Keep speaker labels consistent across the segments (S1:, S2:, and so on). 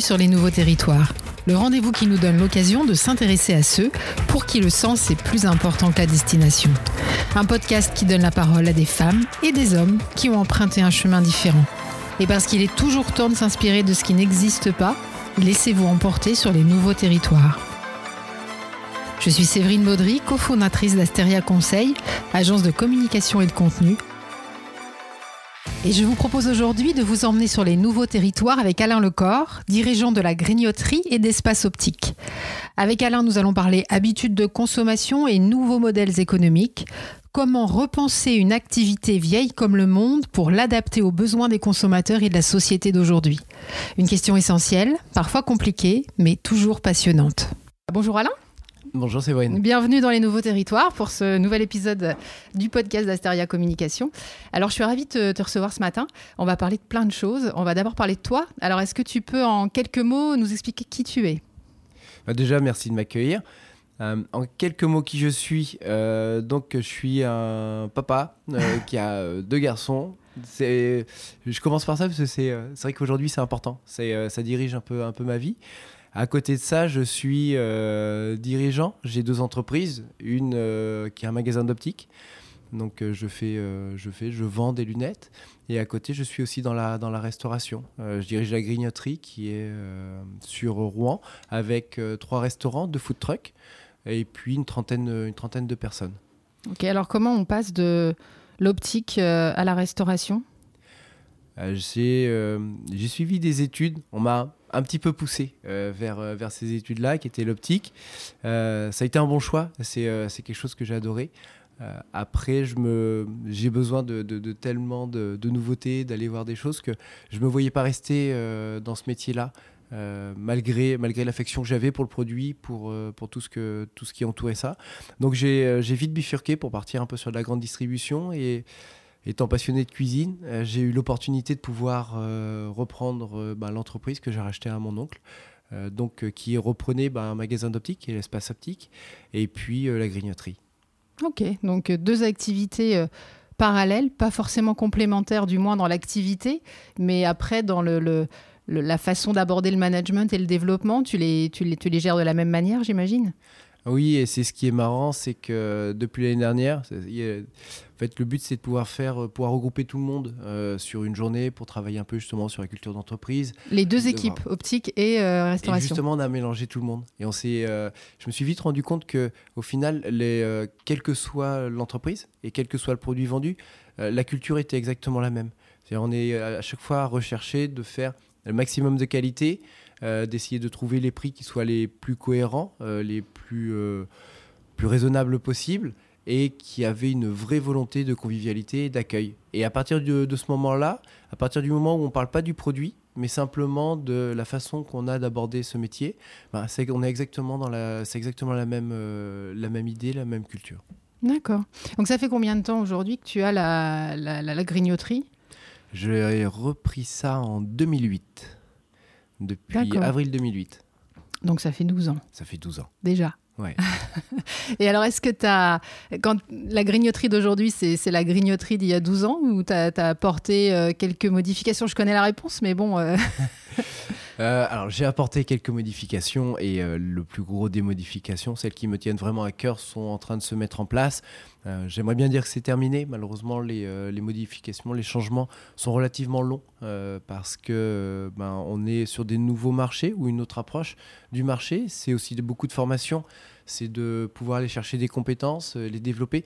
S1: Sur les nouveaux territoires. Le rendez-vous qui nous donne l'occasion de s'intéresser à ceux pour qui le sens est plus important que la destination. Un podcast qui donne la parole à des femmes et des hommes qui ont emprunté un chemin différent. Et parce qu'il est toujours temps de s'inspirer de ce qui n'existe pas, laissez-vous emporter sur les nouveaux territoires. Je suis Séverine Baudry, cofondatrice d'Asteria Conseil, agence de communication et de contenu. Et je vous propose aujourd'hui de vous emmener sur les nouveaux territoires avec Alain Lecor, dirigeant de la grignoterie et d'espace optique. Avec Alain, nous allons parler habitudes de consommation et nouveaux modèles économiques. Comment repenser une activité vieille comme le monde pour l'adapter aux besoins des consommateurs et de la société d'aujourd'hui? Une question essentielle, parfois compliquée, mais toujours passionnante. Bonjour Alain
S2: Bonjour Séverine.
S1: Bienvenue dans les nouveaux territoires pour ce nouvel épisode du podcast d'Asteria Communication. Alors je suis ravie de te recevoir ce matin. On va parler de plein de choses. On va d'abord parler de toi. Alors est-ce que tu peux en quelques mots nous expliquer qui tu es?
S2: Bah, Déjà merci de m'accueillir. Euh, en quelques mots qui je suis, euh, donc je suis un papa euh, qui a deux garçons. Je commence par ça parce que c'est vrai qu'aujourd'hui c'est important. Ça dirige un peu, un peu ma vie. À côté de ça, je suis euh, dirigeant. J'ai deux entreprises. Une euh, qui est un magasin d'optique. Donc euh, je, fais, je fais, je vends des lunettes. Et à côté, je suis aussi dans la, dans la restauration. je dirige la grignoterie qui est sur Rouen avec trois restaurants, deux food trucks et puis une trentaine, une trentaine de personnes.
S1: Ok, alors comment on passe de l'optique à la restauration?
S2: J'ai suivi des études. On m'a un petit peu poussé euh, vers, euh, vers ces études-là, qui étaient l'optique. Euh, ça a été un bon choix, c'est quelque chose que j'ai adoré. après, j'ai besoin de, de, tellement de, nouveautés, d'aller voir des choses que je ne me voyais pas rester dans ce métier-là. malgré, malgré l'affection que j'avais pour le produit, pour, pour tout, ce que, tout ce qui entourait ça. Donc j'ai vite bifurqué pour partir un peu sur de la grande distribution et, étant passionné de cuisine, euh, j'ai eu l'opportunité de pouvoir euh, reprendre euh, bah, l'entreprise que j'ai rachetée à mon oncle. donc, qui reprenait bah, un magasin d'optique et l'espace optique, et puis la grignoterie.
S1: Ok, donc deux activités parallèles, pas forcément complémentaires, du moins dans l'activité, mais après dans la façon d'aborder le management et le développement, tu les gères de la même manière, j'imagine?
S2: Oui, et c'est ce qui est marrant, c'est que depuis l'année dernière, en fait, le but c'est de pouvoir faire, euh, pouvoir regrouper tout le monde euh, sur une journée pour travailler un peu justement sur la culture d'entreprise.
S1: Les deux équipes, optique et euh, restauration.
S2: Et justement, on a mélangé tout le monde. Et on s'est, je me suis vite rendu compte que, au final, les, quelle que soit l'entreprise et quel que soit le produit vendu, la culture était exactement la même. on est à chaque fois à rechercher de faire le maximum de qualité d'essayer de trouver les prix qui soient les plus cohérents, euh, les plus, euh, plus raisonnables possibles et qui avaient une vraie volonté de convivialité et d'accueil. Et à partir de, ce moment-là, à partir du moment où on ne parle pas du produit, mais simplement de la façon qu'on a d'aborder ce métier, bah, c'est on est exactement dans la, c'est exactement la même, la même idée, la même culture.
S1: D'accord. Donc ça fait combien de temps aujourd'hui que tu as la, la, la grignoterie?
S2: J'ai repris ça en 2008 depuis avril 2008.
S1: Donc ça fait 12 ans.
S2: Ça fait 12 ans.
S1: Déjà.
S2: Ouais.
S1: Et alors, est-ce que tu as. Quand la grignoterie d'aujourd'hui, c'est la grignoterie d'il y a 12 ans ou tu as, apporté euh, quelques modifications? Je connais la réponse, mais bon. Euh.
S2: Euh, alors, j'ai apporté quelques modifications et le plus gros des modifications, celles qui me tiennent vraiment à cœur, sont en train de se mettre en place. Euh, j'aimerais bien dire que c'est terminé. Malheureusement, les, euh, modifications, les changements sont relativement longs euh, parce que ben, on est sur des nouveaux marchés ou une autre approche du marché. C'est aussi de, beaucoup de formation. C'est de pouvoir aller chercher des compétences, les développer.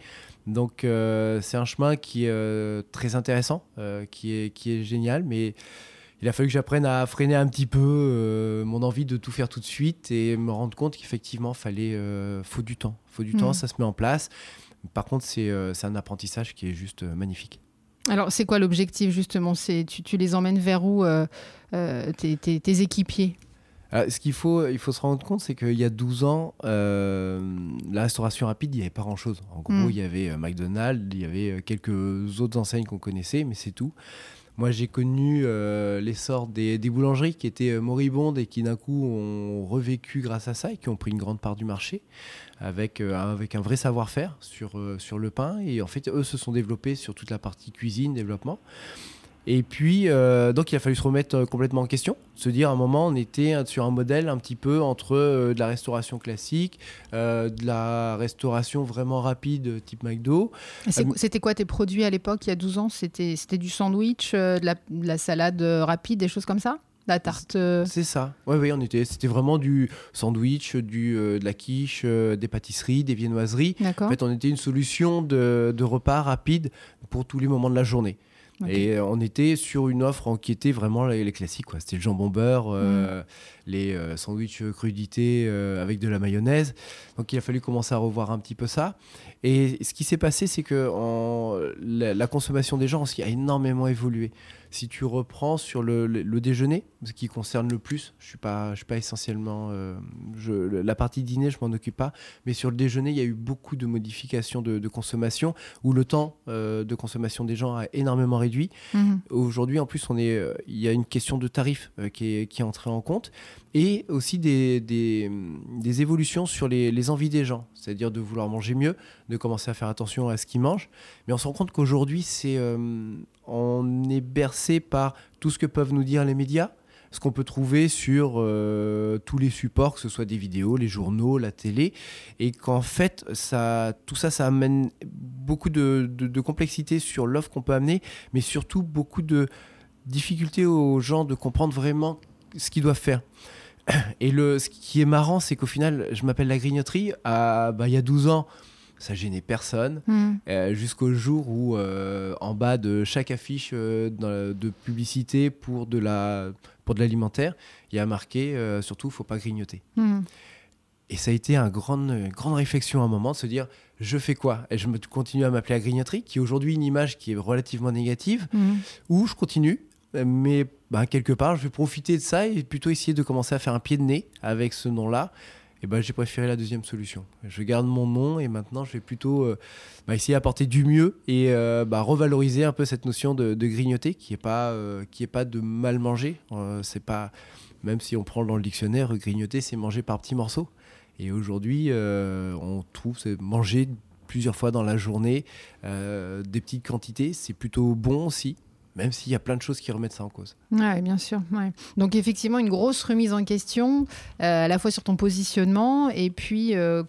S2: Donc, c'est un chemin qui est très intéressant, qui, est, qui est génial, mais il a fallu que j'apprenne à freiner un petit peu mon envie de tout faire tout de suite et me rendre compte qu'effectivement, fallait, faut du temps. Faut du temps, mmh. ça se met en place. Par contre, euh, c'est un apprentissage qui est juste euh, magnifique.
S1: Alors, c'est quoi l'objectif justement? Tu, tu, les emmènes vers où euh, tes, équipiers?
S2: Ce qu'il faut, il faut se rendre compte, c'est qu'il y a 12 ans, la restauration rapide, il n'y avait pas grand-chose. En gros, hmm. il y avait McDonald's, il y avait quelques autres enseignes qu'on connaissait, mais c'est tout. Moi, j'ai connu l'essor des, boulangeries qui étaient moribondes et qui d'un coup ont revécu grâce à ça et qui ont pris une grande part du marché avec, euh, un vrai savoir-faire euh, sur le pain. Et en fait, eux se sont développés sur toute la partie cuisine, développement. Et puis, euh, donc, il a fallu se remettre euh, complètement en question. Se dire, à un moment, on était euh, sur un modèle un petit peu entre de la restauration classique, de la restauration vraiment rapide, type McDo.
S1: C'était quoi tes produits à l'époque, il y a 12 ans? C'était du sandwich, de la, de la salade rapide, des choses comme ça? La tarte.
S2: C'est ça. Oui, oui, on était. C'était vraiment du sandwich, du, de la quiche, des pâtisseries, des viennoiseries. En fait, on était une solution de, de repas rapide pour tous les moments de la journée. Et on était sur une offre qui était vraiment les, classiques. C'était le jambon beurre, euh, mm. les euh, sandwichs crudités euh, avec de la mayonnaise. Donc il a fallu commencer à revoir un petit peu ça. Et ce qui s'est passé, c'est que en, la, consommation des gens aussi a énormément évolué. Si tu reprends sur le, déjeuner, ce qui concerne le plus, je suis pas, je suis pas essentiellement, euh, je, la partie dîner, je m'en occupe pas, mais sur le déjeuner, il y a eu beaucoup de modifications de, consommation où le temps euh, de consommation des gens a énormément réduit. Mhm. Aujourd'hui, en plus, on est, euh, il y a une question de tarif qui est, qui est entrée en compte et aussi des, des, des évolutions sur les, les, envies des gens, c'est-à-dire de vouloir manger mieux, de commencer à faire attention à ce qu'ils mangent. Mais on se rend compte qu'aujourd'hui, c'est, euh, on est bercé par tout ce que peuvent nous dire les médias, ce qu'on peut trouver sur euh, tous les supports, que ce soit des vidéos, les journaux, la télé, et qu'en fait, tout ça, ça amène beaucoup de, complexité sur l'offre qu'on peut amener, mais surtout beaucoup de difficultés aux gens de comprendre vraiment ce qu'ils doivent faire. Et le, ce qui est marrant, c'est qu'au final, je m'appelle la grignoterie. Bah, il y a 12 ans, ça gênait personne. Hmm. Euh, jusqu'au jour où, euh, en bas de chaque affiche euh, de publicité pour de la pour de l'alimentaire, il y a marqué surtout, faut pas grignoter. Hmm. Et ça a été un une grande réflexion à un moment de se dire je fais quoi? Et je me continue à m'appeler la grignoterie, qui est aujourd'hui une image qui est relativement négative, hmm. ou je continue mais bah, quelque part, je vais profiter de ça et plutôt essayer de commencer à faire un pied de nez avec ce nom-là. Et ben, j'ai préféré la deuxième solution. Je garde mon nom et maintenant je vais plutôt euh, bah, essayer d'apporter du mieux et euh, bah, revaloriser un peu cette notion de, grignoter qui n'est pas, euh, pas de mal manger. c'est pas, même si on prend dans le dictionnaire, grignoter c'est manger par petits morceaux. Et aujourd'hui, on trouve c'est manger plusieurs fois dans la journée, des petites quantités, c'est plutôt bon aussi même s'il y a plein de choses qui remettent ça en cause.
S1: Oui, bien sûr. Donc effectivement, une grosse remise en question, euh, à la fois sur ton positionnement et puis euh,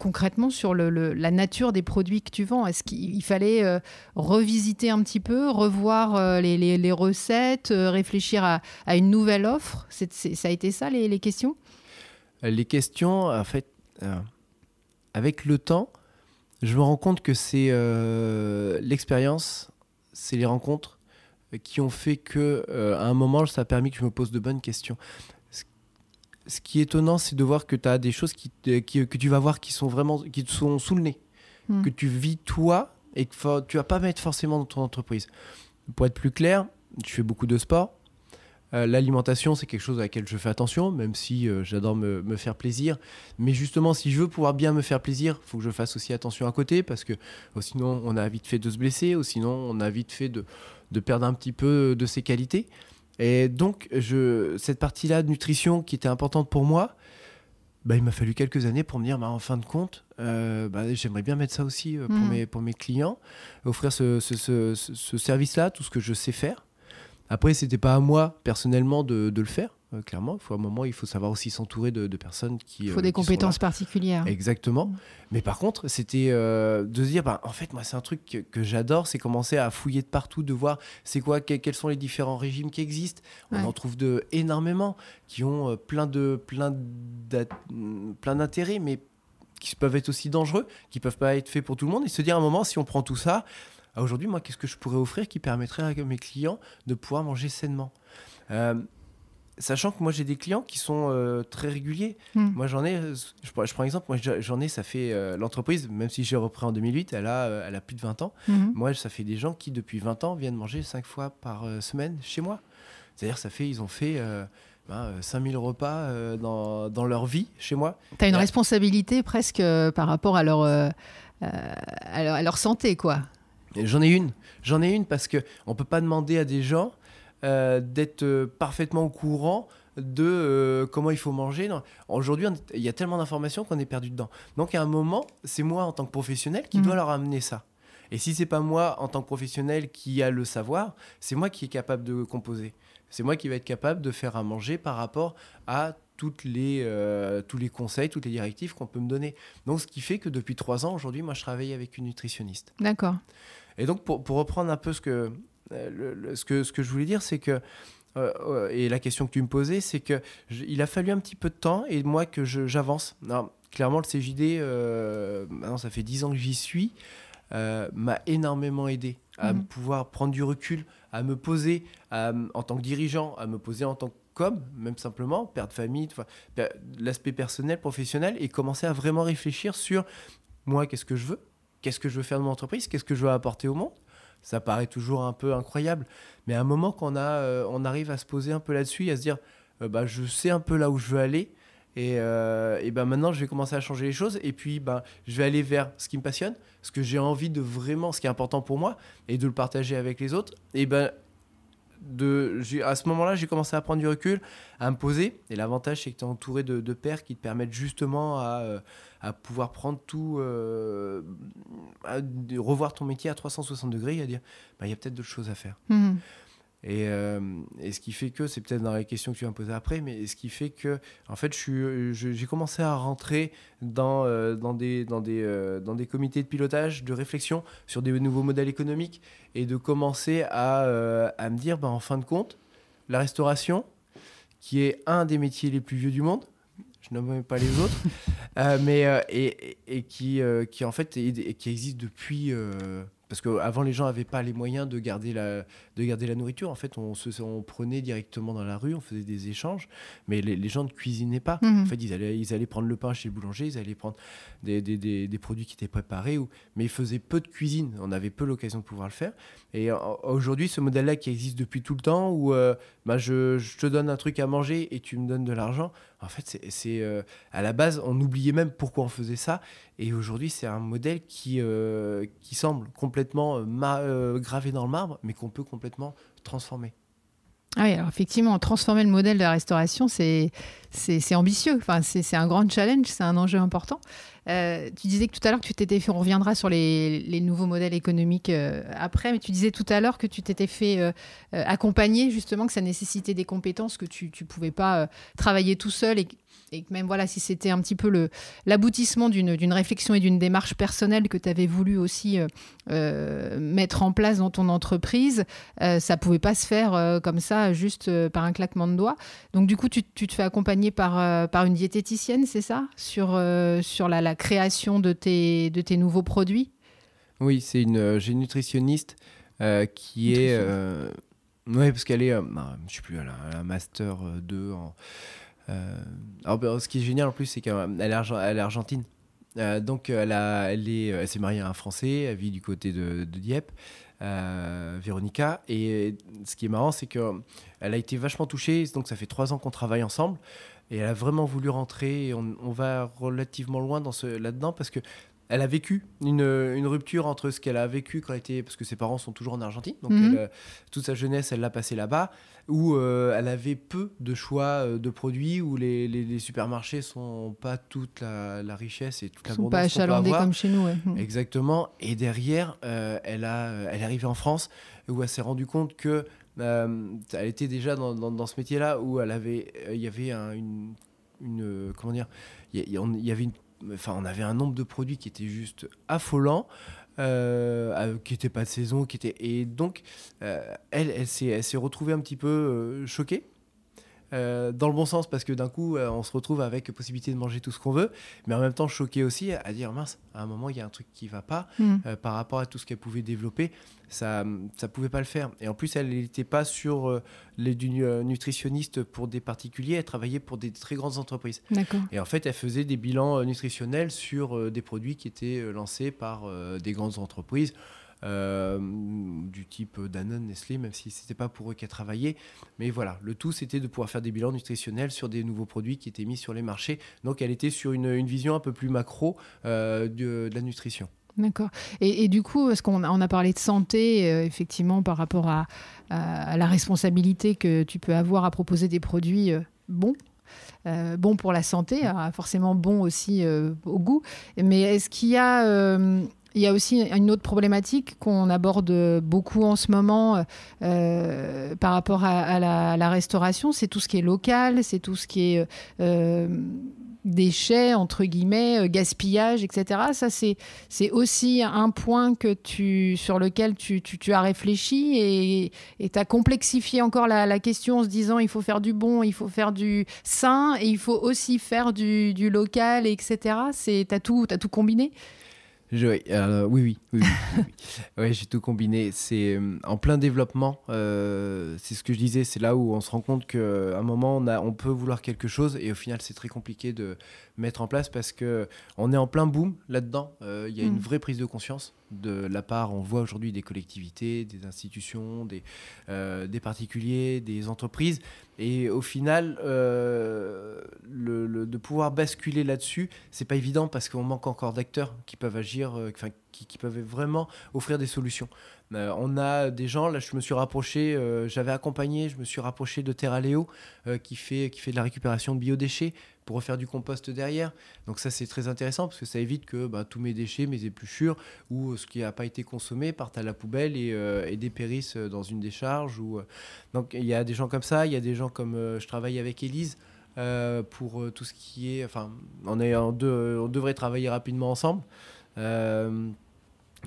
S1: concrètement sur le, la nature des produits que tu vends. Est-ce qu'il fallait euh, revisiter un petit peu, revoir les, les, recettes, réfléchir à, à, une nouvelle offre? Ça a été ça les, les questions?
S2: Les questions, en fait, avec le temps, je me rends compte que c'est l'expérience, c'est les rencontres qui ont fait que euh, à un moment, ça a permis que je me pose de bonnes questions. Ce qui est étonnant, c'est de voir que tu as des choses qui, que tu vas voir qui sont vraiment qui sont sous le nez, hmm. que tu vis toi et que tu vas pas mettre forcément dans ton entreprise. Pour être plus clair, tu fais beaucoup de sport. Euh, l'alimentation, c'est quelque chose à laquelle je fais attention, même si euh, j'adore me, me, faire plaisir. Mais justement, si je veux pouvoir bien me faire plaisir, il faut que je fasse aussi attention à côté, parce que sinon, on a vite fait de se blesser, ou sinon, on a vite fait de, de perdre un petit peu de ses qualités. Et donc, je, cette partie-là de nutrition qui était importante pour moi, bah, il m'a fallu quelques années pour me dire, bah, en fin de compte, euh, bah, j'aimerais bien mettre ça aussi euh, pour, mmh. mes, pour mes clients, offrir ce, ce service-là, tout ce que je sais faire. Après, c'était pas à moi personnellement de, de le faire. Euh, clairement, il faut à un moment, il faut savoir aussi s'entourer de, de, personnes qui.
S1: Il faut euh, des compétences particulières.
S2: Exactement. Mm. Mais par contre, c'était euh, de se dire, bah, en fait, moi, c'est un truc que, que j'adore, c'est commencer à fouiller de partout, de voir c'est quoi, quels sont les différents régimes qui existent. On en trouve de énormément qui ont plein de plein plein d'intérêts, mais qui peuvent être aussi dangereux, qui peuvent pas être faits pour tout le monde. Et se dire à un moment, si on prend tout ça, aujourd'hui, moi, qu'est-ce que je pourrais offrir qui permettrait à mes clients de pouvoir manger sainement euh, Sachant que moi, j'ai des clients qui sont euh, très réguliers. Hmm. Moi, j'en ai, je, prends exemple, moi, j'en ai, ça fait euh, l'entreprise, même si j'ai repris en 2008, elle a, elle a plus de 20 ans. Hmm. Moi, ça fait des gens qui, depuis 20 ans, viennent manger 5 fois par semaine chez moi. C'est-à-dire, ça fait, ils ont fait. Ben, 5000 repas dans, dans, leur vie chez moi.
S1: Tu as une responsabilité presque par rapport à leur, à leur, à leur santé, quoi.
S2: J'en ai une. J'en ai une parce que on peut pas demander à des gens euh, d'être euh, parfaitement au courant de euh, comment il faut manger. Aujourd'hui, il y a tellement d'informations qu'on est perdu dedans. Donc, à un moment, c'est moi en tant que professionnel qui mmh. dois leur amener ça. Et si c'est pas moi, en tant que professionnel, qui a le savoir, c'est moi qui est capable de composer. C'est moi qui va être capable de faire à manger par rapport à toutes les, euh, tous les conseils, toutes les directives qu'on peut me donner. Donc, ce qui fait que depuis trois ans, aujourd'hui, moi, je travaille avec une nutritionniste.
S1: D'accord.
S2: Et donc, pour, pour, reprendre un peu ce que, euh, ce que, ce que je voulais dire, c'est que euh, et la question que tu me posais, c'est que il a fallu un petit peu de temps et moi que j'avance. Clairement, le CJD, maintenant ça fait dix ans que j'y suis, m'a énormément aidé à mmh. pouvoir prendre du recul, à me poser en tant que dirigeant, à me poser en tant que com, même simplement, père de famille, l'aspect personnel, professionnel, et commencer à vraiment réfléchir sur moi, qu'est-ce que je veux, qu'est-ce que je veux faire de mon entreprise, qu'est-ce que je veux apporter au monde. Ça paraît toujours un peu incroyable, mais à un moment qu'on a, euh, on arrive à se poser un peu là-dessus, à se dire, euh, bah, je sais un peu là où je veux aller, et, euh, et ben maintenant, je vais commencer à changer les choses. Et puis, ben, je vais aller vers ce qui me passionne, ce que j'ai envie de vraiment, ce qui est important pour moi, et de le partager avec les autres. Et ben, à ce moment-là, j'ai commencé à prendre du recul, à me poser. Et l'avantage, c'est que tu es entouré de, de, qui te permettent justement à, euh, pouvoir prendre tout, euh, revoir ton métier à 360 degrés et à dire, bah, il y a peut-être d'autres choses à faire. Mmh. Euh, et, ce qui fait que, c'est peut-être dans les questions que tu vas me poser après, mais ce qui fait que, en fait, j'ai commencé à rentrer dans, euh, dans, des, dans, des, euh, dans des comités de pilotage, de réflexion sur des nouveaux modèles économiques et de commencer à, à me dire, bah, en fin de compte, la restauration, qui est un des métiers les plus vieux du monde, je nomme pas les autres, mais et, et, qui, qui en fait qui existe depuis parce qu'avant, les gens n'avaient pas les moyens de garder la, de garder la nourriture. En fait, on, se, on prenait directement dans la rue, on faisait des échanges, mais les, gens ne cuisinaient pas. Mhm. En fait, ils allaient, ils allaient prendre le pain chez le boulanger, ils allaient prendre des, des, des, produits qui étaient préparés, ou, mais ils faisaient peu de cuisine. On avait peu l'occasion de pouvoir le faire. Et aujourd'hui, ce modèle-là qui existe depuis tout le temps, où euh, bah, je, je, te donne un truc à manger et tu me donnes de l'argent, en fait, c'est euh, à la base, on oubliait même pourquoi on faisait ça. Et aujourd'hui, c'est un modèle qui, euh, qui semble complètement euh, gravé dans le marbre, mais qu'on peut complètement transformer.
S1: Ah oui, alors effectivement, transformer le modèle de la restauration, c'est ambitieux. Enfin, c'est un grand challenge, c'est un enjeu important. Euh, tu disais que tout à l'heure que tu t'étais fait, on reviendra sur les, nouveaux modèles économiques euh, après, mais tu disais tout à l'heure que tu t'étais fait euh, accompagner, justement, que ça nécessitait des compétences que tu ne pouvais pas travailler tout seul et, et que même voilà, si c'était un petit peu l'aboutissement d'une réflexion et d'une démarche personnelle que tu avais voulu aussi mettre en place dans ton entreprise, ça pouvait pas se faire comme ça, juste par un claquement de doigts. Donc du coup, tu, tu te fais accompagner par, par une diététicienne, c'est ça? Sur, sur la création de tes, de tes nouveaux produits?
S2: Oui, c'est une, euh, j'ai une nutritionniste euh, qui est. Euh, oui, parce qu'elle est. Bah, je ne sais plus, elle a un Master 2 en. alors, bah, ce qui est génial en plus, c'est qu'elle est, argentine. donc, elle, a, elle, est, elle s'est mariée à un Français, elle vit du côté de, Dieppe. Véronica. Et ce qui est marrant, c'est qu'elle a été vachement touchée. Donc, ça fait trois ans qu'on travaille ensemble. Et elle a vraiment voulu rentrer. Et on, va relativement loin dans ce, là-dedans parce que elle a vécu une, une rupture entre ce qu'elle a vécu quand elle était. Parce que ses parents sont toujours en Argentine. Donc, mhm. toute sa jeunesse, elle l'a passée là-bas. Où euh, elle avait peu de choix euh, de produits. Où les, les, supermarchés sont pas toute la, la richesse et toute la
S1: sont pas achalandés comme chez nous.
S2: Mhm. Exactement. Et derrière, euh, elle, a, elle est arrivée en France où elle s'est rendue compte que euh, elle était déjà dans, ce métier-là où elle avait, euh, il y avait une, une, euh, comment dire, il y, avait enfin, on avait un nombre de produits qui était juste affolant. qui n'était pas de saison, qui était et donc elle, elle s'est retrouvée un petit peu choquée euh, dans le bon sens parce que d'un coup euh, on se retrouve avec possibilité de manger tout ce qu'on veut, mais en même temps choqué aussi à dire mince, à un moment il y a un truc qui va pas mm. euh, par rapport à tout ce qu'elle pouvait développer, ça ça pouvait pas le faire. Et en plus elle n'était pas sur les du nutritionniste pour des particuliers, elle travaillait pour des très grandes entreprises. Et en fait elle faisait des bilans nutritionnels sur des produits qui étaient lancés par des grandes entreprises. Euh, du type Danone, Nestlé, même si c'était pas pour eux qu'elle travaillait. Mais voilà, le tout c'était de pouvoir faire des bilans nutritionnels sur des nouveaux produits qui étaient mis sur les marchés. Donc elle était sur une, vision un peu plus macro euh, de, la nutrition.
S1: D'accord. Et, du coup, est-ce qu'on a, on a parlé de santé, euh, effectivement, par rapport à, la responsabilité que tu peux avoir à proposer des produits bons bons pour la santé, forcément bons aussi au goût. Mais est-ce qu'il y a Il y a aussi une autre problématique qu'on aborde beaucoup en ce moment euh, par rapport à, la, restauration, c'est tout ce qui est local, c'est tout ce qui est euh, déchets, entre guillemets, euh, gaspillage, etc. Ça, c'est, aussi un point que tu, sur lequel tu, tu, as réfléchi et tu as complexifié encore la, question en se disant il faut faire du bon, il faut faire du sain et il faut aussi faire du, local, etc. Tu tout, as tout combiné?
S2: Euh, oui, oui, oui, oui, j'ai tout combiné. C'est euh, en plein développement. Euh, c'est ce que je disais. C'est là où on se rend compte qu'à un moment, on, a, on peut vouloir quelque chose et au final, c'est très compliqué de mettre en place parce que on est en plein boom là-dedans. Il y a une mm. vraie prise de conscience de la part. On voit aujourd'hui des collectivités, des institutions, des, des particuliers, des entreprises. Et au final, le, de pouvoir basculer là-dessus, c'est pas évident parce qu'on manque encore d'acteurs qui peuvent agir, enfin, qui, peuvent vraiment offrir des solutions. Euh, on a des gens, là je me suis rapproché, euh, j'avais accompagné, je me suis rapproché de Terra Léo euh, qui, fait, qui fait de la récupération de biodéchets pour refaire du compost derrière. Donc ça c'est très intéressant parce que ça évite que bah, tous mes déchets, mes épluchures ou ce qui n'a pas été consommé partent à la poubelle et, et dépérissent dans une décharge. Ou, Donc il y a des gens comme ça, il y a des gens comme je travaille avec Elise. pour tout ce qui est, enfin, on, est, on devrait travailler rapidement ensemble.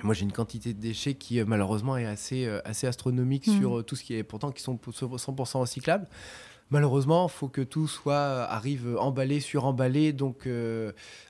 S2: Moi, j'ai une quantité de déchets qui, euh, malheureusement, est assez, euh, assez astronomique mm. sur euh, tout ce qui est pourtant qui sont 100% recyclables. Malheureusement, il faut que tout soit arrive emballé sur emballé. Donc,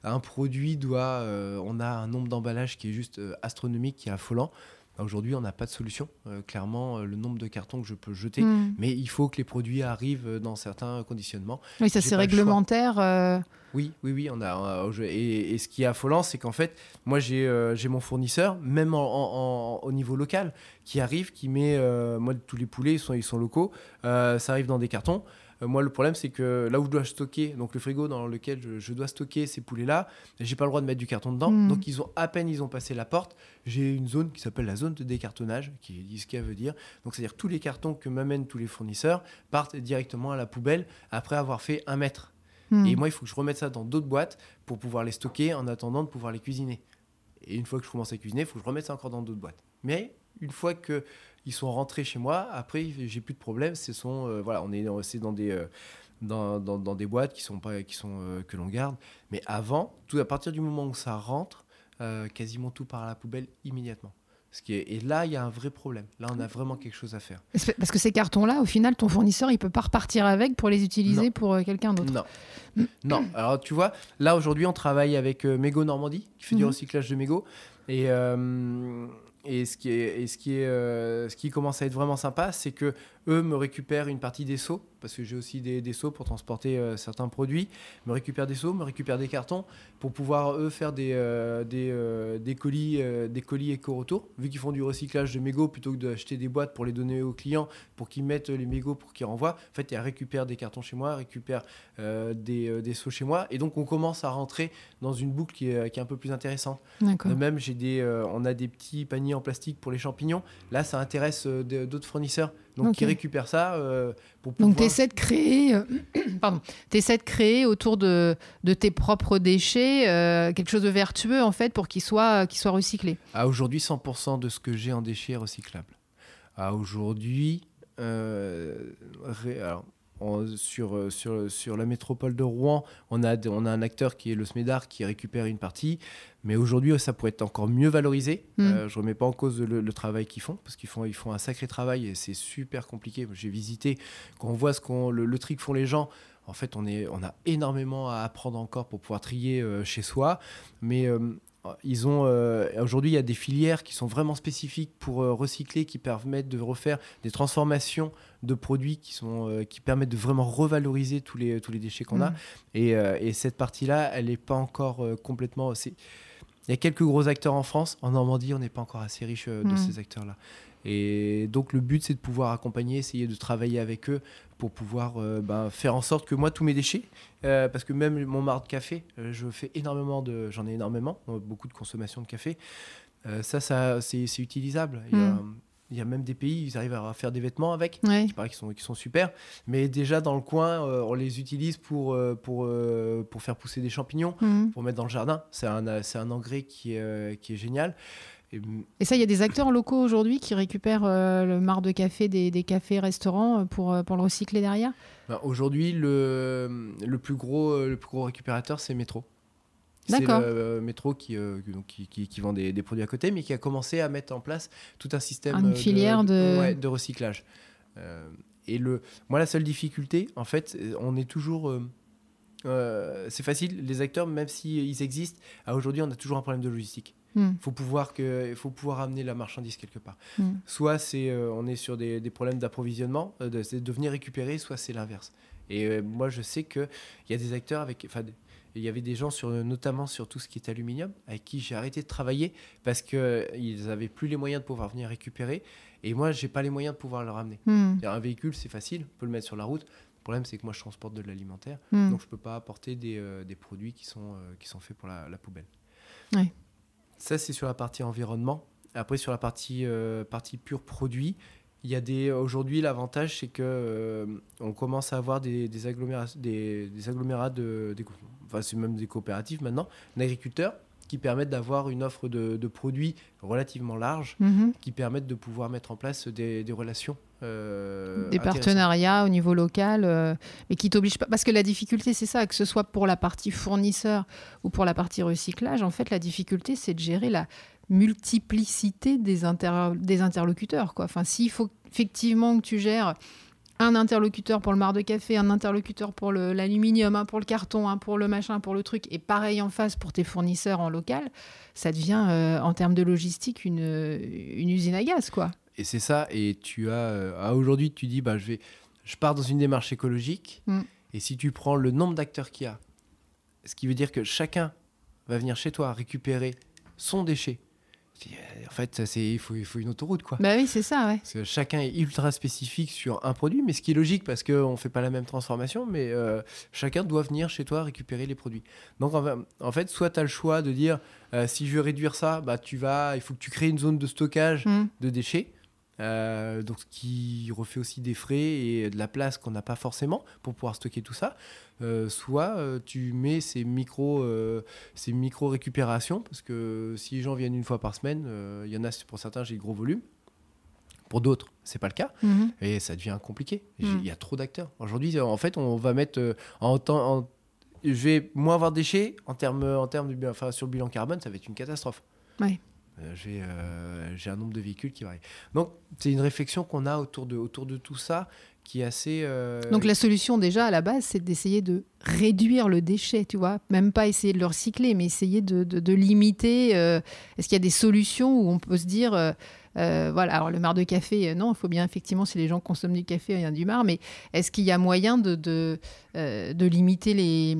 S2: un produit doit, on a un nombre d'emballages qui est juste astronomique, qui est affolant. Bah, aujourd'hui, on n'a pas de solution. clairement, le nombre de cartons que je peux jeter, mm. mais il faut que les produits arrivent dans certains conditionnements.
S1: Oui, ça c'est réglementaire.
S2: Oui, oui, oui, on a. Et, ce qui est affolant, c'est qu'en fait, moi, j'ai euh, mon fournisseur, même au niveau local, qui arrive, qui met. Euh, moi, tous les poulets, ils sont, ils sont locaux. Euh, ça arrive dans des cartons. Moi, le problème, c'est que là où je dois stocker, donc le frigo dans lequel je, dois stocker ces poulets-là, j'ai pas le droit de mettre du carton dedans. Hmm. Donc, ils ont à peine ils ont passé la porte, j'ai une zone qui s'appelle la zone de décartonnage, qui dit ce qu'elle veut dire. Donc, c'est-à-dire tous les cartons que m'amènent tous les fournisseurs partent directement à la poubelle après avoir fait un mètre. Et hmm. moi, il faut que je remette ça dans d'autres boîtes pour pouvoir les stocker en attendant de pouvoir les cuisiner. Et une fois que je commence à cuisiner, il faut que je remette ça encore dans d'autres boîtes. Mais une fois que ils sont rentrés chez moi, après, j'ai plus de problème. Ce sont, euh, voilà, on est, c'est dans des, euh, dans, dans, des boîtes qui sont pas, qui sont euh, que l'on garde. Mais avant, tout à partir du moment où ça rentre, quasiment tout part à la poubelle immédiatement. Et là, il y a un vrai problème. Là, on a vraiment quelque chose à faire.
S1: Parce que ces cartons-là, au final, ton fournisseur, il peut pas repartir avec pour les utiliser pour quelqu'un d'autre.
S2: Non. non. Alors, tu vois, là, aujourd'hui, on travaille avec Mégo Normandie, qui fait du mhm. recyclage de mégots. Et, euh, et ce qui, est, ce, qui est, ce qui commence à être vraiment sympa, c'est que eux me récupèrent une partie des seaux, parce que j'ai aussi des, des, seaux pour transporter euh, certains produits, me récupèrent des seaux, me récupèrent des cartons pour pouvoir eux faire des, euh, des, euh, des, colis, des colis éco-retour. Vu qu'ils font du recyclage de mégots plutôt que d'acheter des boîtes pour les donner aux clients pour qu'ils mettent les mégots pour qu'ils renvoient, en fait, ils récupèrent des cartons chez moi, récupèrent des, des seaux chez moi, et donc on commence à rentrer dans une boucle qui est, qui est un peu plus intéressante. même, j'ai des, on a des petits paniers en plastique pour les champignons. Là, ça intéresse d'autres fournisseurs donc qui récupère ça euh, pour pouvoir...
S1: Donc tu essaies de créer, euh, pardon, essaies de créer autour de, de tes propres déchets euh, quelque chose de vertueux en fait pour qu'ils soient, qu'ils soient recyclés.
S2: À aujourd'hui, 100% de ce que j'ai en déchets est recyclable. À aujourd'hui, alors, sur, euh, sur, sur la métropole de Rouen, on a, on a un acteur qui est le SMEDAR qui récupère une partie. Mais aujourd'hui, ça pourrait être encore mieux valorisé. Mm. Euh, je ne remets pas en cause le, travail qu'ils font, parce qu'ils font, ils font un sacré travail et c'est super compliqué. J'ai visité, quand on voit ce qu'on, le, tri que font les gens, en fait, on, est, on a énormément à apprendre encore pour pouvoir trier euh, chez soi. Mais ils ont euh, aujourd'hui il y a des filières qui sont vraiment spécifiques pour euh, recycler, qui permettent de refaire des transformations de produits qui sont euh, qui permettent de vraiment revaloriser tous les tous les déchets qu'on a. Mm. Et, et, cette partie-là, elle n'est pas encore complètement. Il y a quelques gros acteurs en France. En Normandie, on n'est pas encore assez riche de mm. ces acteurs-là. Et donc le but, c'est de pouvoir accompagner, essayer de travailler avec eux pour pouvoir euh, ben, faire en sorte que moi, tous mes déchets, euh, parce que même mon marc de café, euh, je fais énormément de, j'en ai énormément, beaucoup de consommation de café. ça, ça c'est utilisable. Il y a, hmm. Il y a même des pays, ils arrivent à faire des vêtements avec.
S1: Ouais.
S2: Il paraît qu'ils sont, super. Mais déjà, dans le coin, on les utilise pour, pour, pour faire pousser des champignons,
S1: Mhm.
S2: pour mettre dans le jardin. C'est un, c'est un engrais qui est, qui est génial. Et,
S1: Et ça, il y a des acteurs locaux aujourd'hui qui récupèrent euh, le marc de café des, des cafés-restaurants euh, pour, euh, pour le recycler derrière?
S2: Ben, Aujourd'hui, le, le, plus gros, le plus gros récupérateur, c'est Métro.
S1: D'accord.
S2: C'est le Métro qui, euh, qui, qui- qui vend des, des produits à côté, mais qui a commencé à mettre en place tout un système
S1: Une filière de-
S2: ouais, de recyclage. Euh, et le, moi, la seule difficulté, en fait, on est toujours. euh, c'est facile, les acteurs, même s'ils existent, aujourd'hui, on a toujours un problème de logistique. Il faut pouvoir, que, faut pouvoir amener la marchandise quelque part.
S1: Mhm.
S2: Soit c'est, euh, on est sur des, des problèmes d'approvisionnement, euh, de, c'est de venir récupérer, soit c'est l'inverse. Et euh, moi, je sais qu'il y a des acteurs avec. Enfin, il y avait des gens, sur, notamment sur tout ce qui est aluminium, avec qui j'ai arrêté de travailler parce qu'ils n'avaient plus les moyens de pouvoir venir récupérer. Et moi, j'ai pas les moyens de pouvoir le ramener.
S1: Mhm.
S2: Un véhicule, c'est facile, on peut le mettre sur la route. Le problème, c'est que moi, je transporte de l'alimentaire.
S1: Mhm.
S2: Donc, je peux pas apporter des, euh, des produits qui sont, euh, qui sont faits pour la, la poubelle.
S1: Ouais.
S2: Ça, c'est sur la partie environnement. Après, sur la partie, euh, partie pure produit, il y a des. Aujourd'hui, l'avantage, c'est que euh, on commence à avoir des, des agglomérats, des, des agglomérats de, des co- enfin, c'est même des coopératives maintenant, d'agriculteurs qui permettent d'avoir une offre de, de produits relativement large,
S1: Mhm.
S2: qui permettent de pouvoir mettre en place des relations. Euh,
S1: des partenariats au niveau local, euh, mais qui t'obligent pas. Parce que la difficulté, c'est ça, que ce soit pour la partie fournisseur ou pour la partie recyclage, en fait, la difficulté, c'est de gérer la multiplicité des, inter- des interlocuteurs. Quoi. Enfin, s'il faut effectivement que tu gères un interlocuteur pour le marc de café, un interlocuteur pour l'aluminium, un pour le carton, un pour le machin, pour le truc, et pareil en face pour tes fournisseurs en local, ça devient, euh, en termes de logistique, une, une usine à gaz, quoi.
S2: Et c'est ça. Et tu as euh, à aujourd'hui, tu dis, bah, je vais, je pars dans une démarche écologique.
S1: Mm.
S2: Et si tu prends le nombre d'acteurs qu'il y a, ce qui veut dire que chacun va venir chez toi récupérer son déchet. Euh, En fait, c'est, il faut, il faut une autoroute, quoi.
S1: Bah oui, c'est ça, ouais.
S2: Parce que chacun est ultra spécifique sur un produit, mais ce qui est logique parce qu'on ne fait pas la même transformation, mais euh, chacun doit venir chez toi récupérer les produits. Donc en fait, soit tu as le choix de dire euh, si je veux réduire ça, bah, tu vas, il faut que tu crées une zone de stockage
S1: Mm.
S2: de déchets. Euh, donc, ce qui refait aussi des frais et de la place qu'on n'a pas forcément pour pouvoir stocker tout ça. Euh, soit euh, tu mets ces micro, ces micro récupérations parce que si les gens viennent une fois par semaine, il y en a pour certains j'ai gros volumes. Pour d'autres, c'est pas le cas
S1: Mhm.
S2: et ça devient compliqué.
S1: Mm.
S2: Il y a trop d'acteurs. Aujourd'hui, en fait, on va mettre en temps. en- je vais moins avoir de déchets en termes, en termes de, enfin, sur le bilan carbone, ça va être une catastrophe.
S1: Ouais.
S2: Euh, j'ai, euh, j'ai un nombre de véhicules qui varie. Donc, c'est une réflexion qu'on a autour de, autour de tout ça qui est assez. euh,
S1: Donc la solution déjà à la base, c'est d'essayer de réduire le déchet, tu vois. Même pas essayer de le recycler, mais essayer de, de- limiter. Est-ce qu'il y a des solutions où on peut se dire, euh, voilà, alors le marc de café, euh, non, il faut bien effectivement, si les gens consomment du café, il y a du marc, mais est-ce qu'il y a moyen de, de, euh, de limiter les,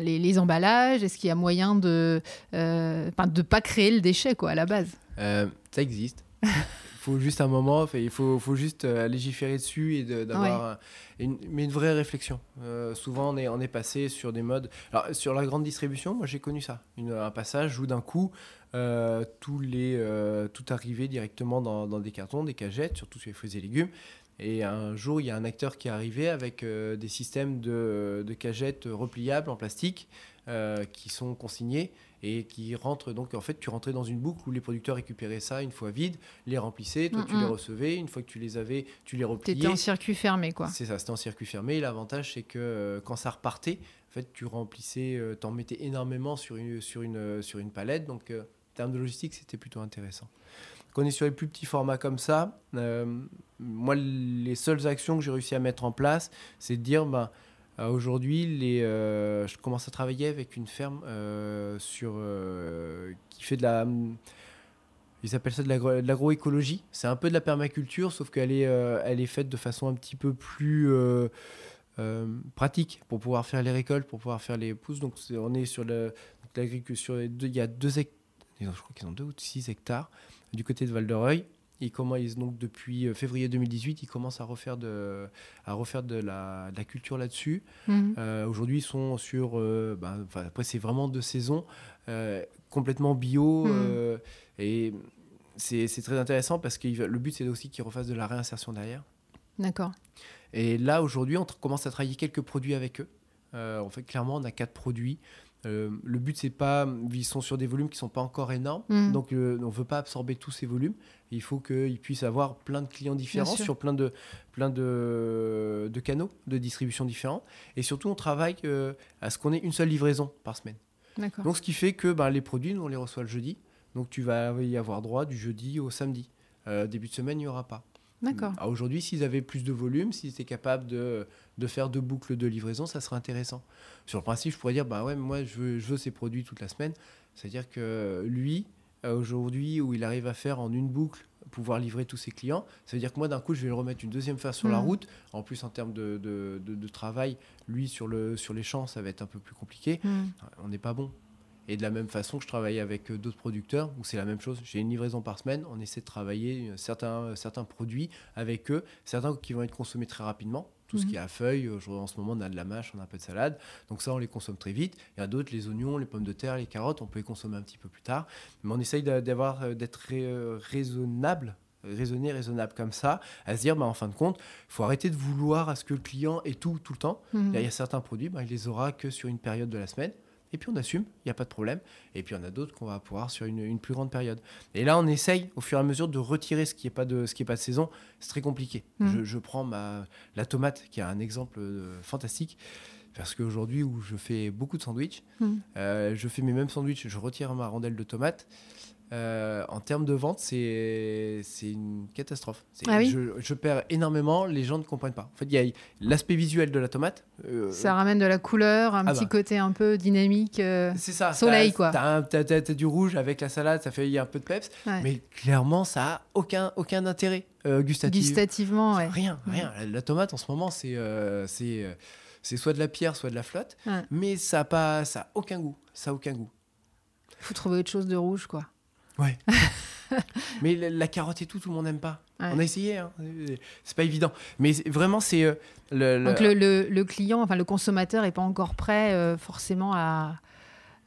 S1: les, les emballages? Est-ce qu'il y a moyen de enfin, de pas créer le déchet, quoi, à la base?
S2: Ça existe. Il faut juste un moment, il faut, faut juste euh, légiférer dessus et de- d'avoir un- une, une vraie réflexion. Euh, souvent, on est, on est passé sur des modes. Alors, sur la grande distribution, moi j'ai connu ça. Une- un passage où d'un coup, euh, tous les, euh, tout arrivait directement dans, dans des cartons, des cagettes, surtout sur les fruits et légumes. Et un jour, il y a un acteur qui est arrivé avec euh, des systèmes de, de cagettes repliables en plastique qui sont consignés et qui rentrent. Donc, en fait, tu rentrais dans une boucle où les producteurs récupéraient ça une fois vide, les remplissaient, toi, tu les recevais. Une fois que tu les avais, tu les repliais.
S1: T'étais en circuit fermé, quoi.
S2: C'est ça, c'était en circuit fermé. L'avantage, c'est que quand ça repartait, en fait, tu remplissais, t'en mettais énormément sur une, sur une, sur une palette. Donc, termes de logistique, c'était plutôt intéressant. Quand on est sur les plus petits formats comme ça, euh, moi, les seules actions que j'ai réussi à mettre en place, c'est de dire, ben, euh, aujourd'hui, les, euh, je commence à travailler avec une ferme sur, qui fait de la... Ils appellent ça de l'agro- de l'agroécologie. C'est un peu de la permaculture, sauf qu'elle est, elle est faite de façon un petit peu plus pratique pour pouvoir faire les récoltes, pour pouvoir faire les pousses. Donc on est sur le- Il y a deux je crois qu'ils ont deux ou six hectares du côté de Val-de-Reuil. Ils commencent, donc depuis euh, février 2018, ils commencent à refaire de, à refaire de la, de la culture là-dessus.
S1: Mhm.
S2: Euh, Aujourd'hui, ils sont sur. euh, ben, enfin, après, c'est vraiment de saison, euh, complètement bio.
S1: Mhm.
S2: euh, et c'est très intéressant parce que le but, c'est aussi qu'ils refassent de la réinsertion derrière.
S1: D'accord.
S2: Et là, aujourd'hui, on commence à travailler quelques produits avec eux. en fait, clairement, on a quatre produits. Euh, le but, c'est pas. Ils sont sur des volumes qui sont pas encore énormes. Mm. Donc, euh, on ne veut pas absorber tous ces volumes. Il faut qu'ils puissent avoir plein de clients différents sur plein, de, plein de, de, canaux de distribution différents. Et surtout, on travaille euh, à ce qu'on ait une seule livraison par semaine. Donc, ce qui fait que ben, les produits, nous, on les reçoit le jeudi. Donc, tu vas y avoir droit du jeudi au samedi. début de semaine, il n'y aura pas.
S1: D'accord.
S2: Ah, aujourd'hui, s'ils avaient plus de volume, s'ils étaient capables de, de, faire deux boucles de livraison, ça serait intéressant. Sur le principe, je pourrais dire, bah ouais, moi, je veux, je veux ces produits toute la semaine. C'est-à-dire que lui, aujourd'hui, où il arrive à faire en une boucle, pouvoir livrer tous ses clients, ça veut dire que moi, d'un coup, je vais le remettre une deuxième fois sur la mmh. route. En plus, en termes de, de, de, travail, lui, sur, le, sur les champs, ça va être un peu plus compliqué. Mmh. On n'est pas bon. Et de la même façon, je travaille avec euh, d'autres producteurs où c'est la même chose. J'ai une livraison par semaine. On essaie de travailler euh, certains, euh, certains produits avec eux, certains qui vont être consommés très rapidement. Tout ce mhm. qui est à feuilles, en ce moment on a de la mâche, on a un peu de salade, donc ça on les consomme très vite. Il y a d'autres, les oignons, les pommes de terre, les carottes, on peut les consommer un petit peu plus tard. Mais on essaye d'avoir, d'être raisonnable raisonner raisonnable comme ça, à se dire, bah, en fin de compte, il faut arrêter de vouloir à ce que le client ait tout tout le temps. Mhm. Il y a certains produits, bah, il les aura que sur une période de la semaine et puis on assume, il n'y a pas de problème. Et puis on a d'autres qu'on va pouvoir sur une, plus grande période. Et là, on essaye au fur et à mesure de retirer ce qui n'est pas, de, ce qui est pas de saison. C'est très compliqué. Mmh. Je, prends ma, la tomate, qui est un exemple euh, fantastique. Parce qu'aujourd'hui, où je fais beaucoup de sandwichs, mmh. euh, je fais mes mêmes sandwichs, je retire ma rondelle de tomate. Euh, en termes de vente, c'est une catastrophe.
S1: Ah
S2: je, perds énormément, les gens ne comprennent pas. En fait, il y a l'aspect visuel de la tomate.
S1: Euh, ça ramène de la couleur, un ah petit bah. côté un peu dynamique. Euh, ça. Soleil, quoi.
S2: T'as as, du rouge avec la salade, ça fait y a un peu de peps. Mais clairement, ça a aucun, aucun intérêt gustatif.
S1: Gustativement, ouais.
S2: Rien, rien. La, tomate, en ce moment, c'est c'est soit de la pierre, soit de la flotte. Mais ça n'a aucun goût. Ça a aucun goût.
S1: Il faut trouver autre chose de rouge, quoi.
S2: Ouais. mais la, carotte et tout, tout le monde n'aime pas. On a essayé, hein. c'est pas évident. Mais vraiment, c'est. Euh,
S1: le, Donc le, client, enfin le consommateur n'est pas encore prêt euh, forcément à,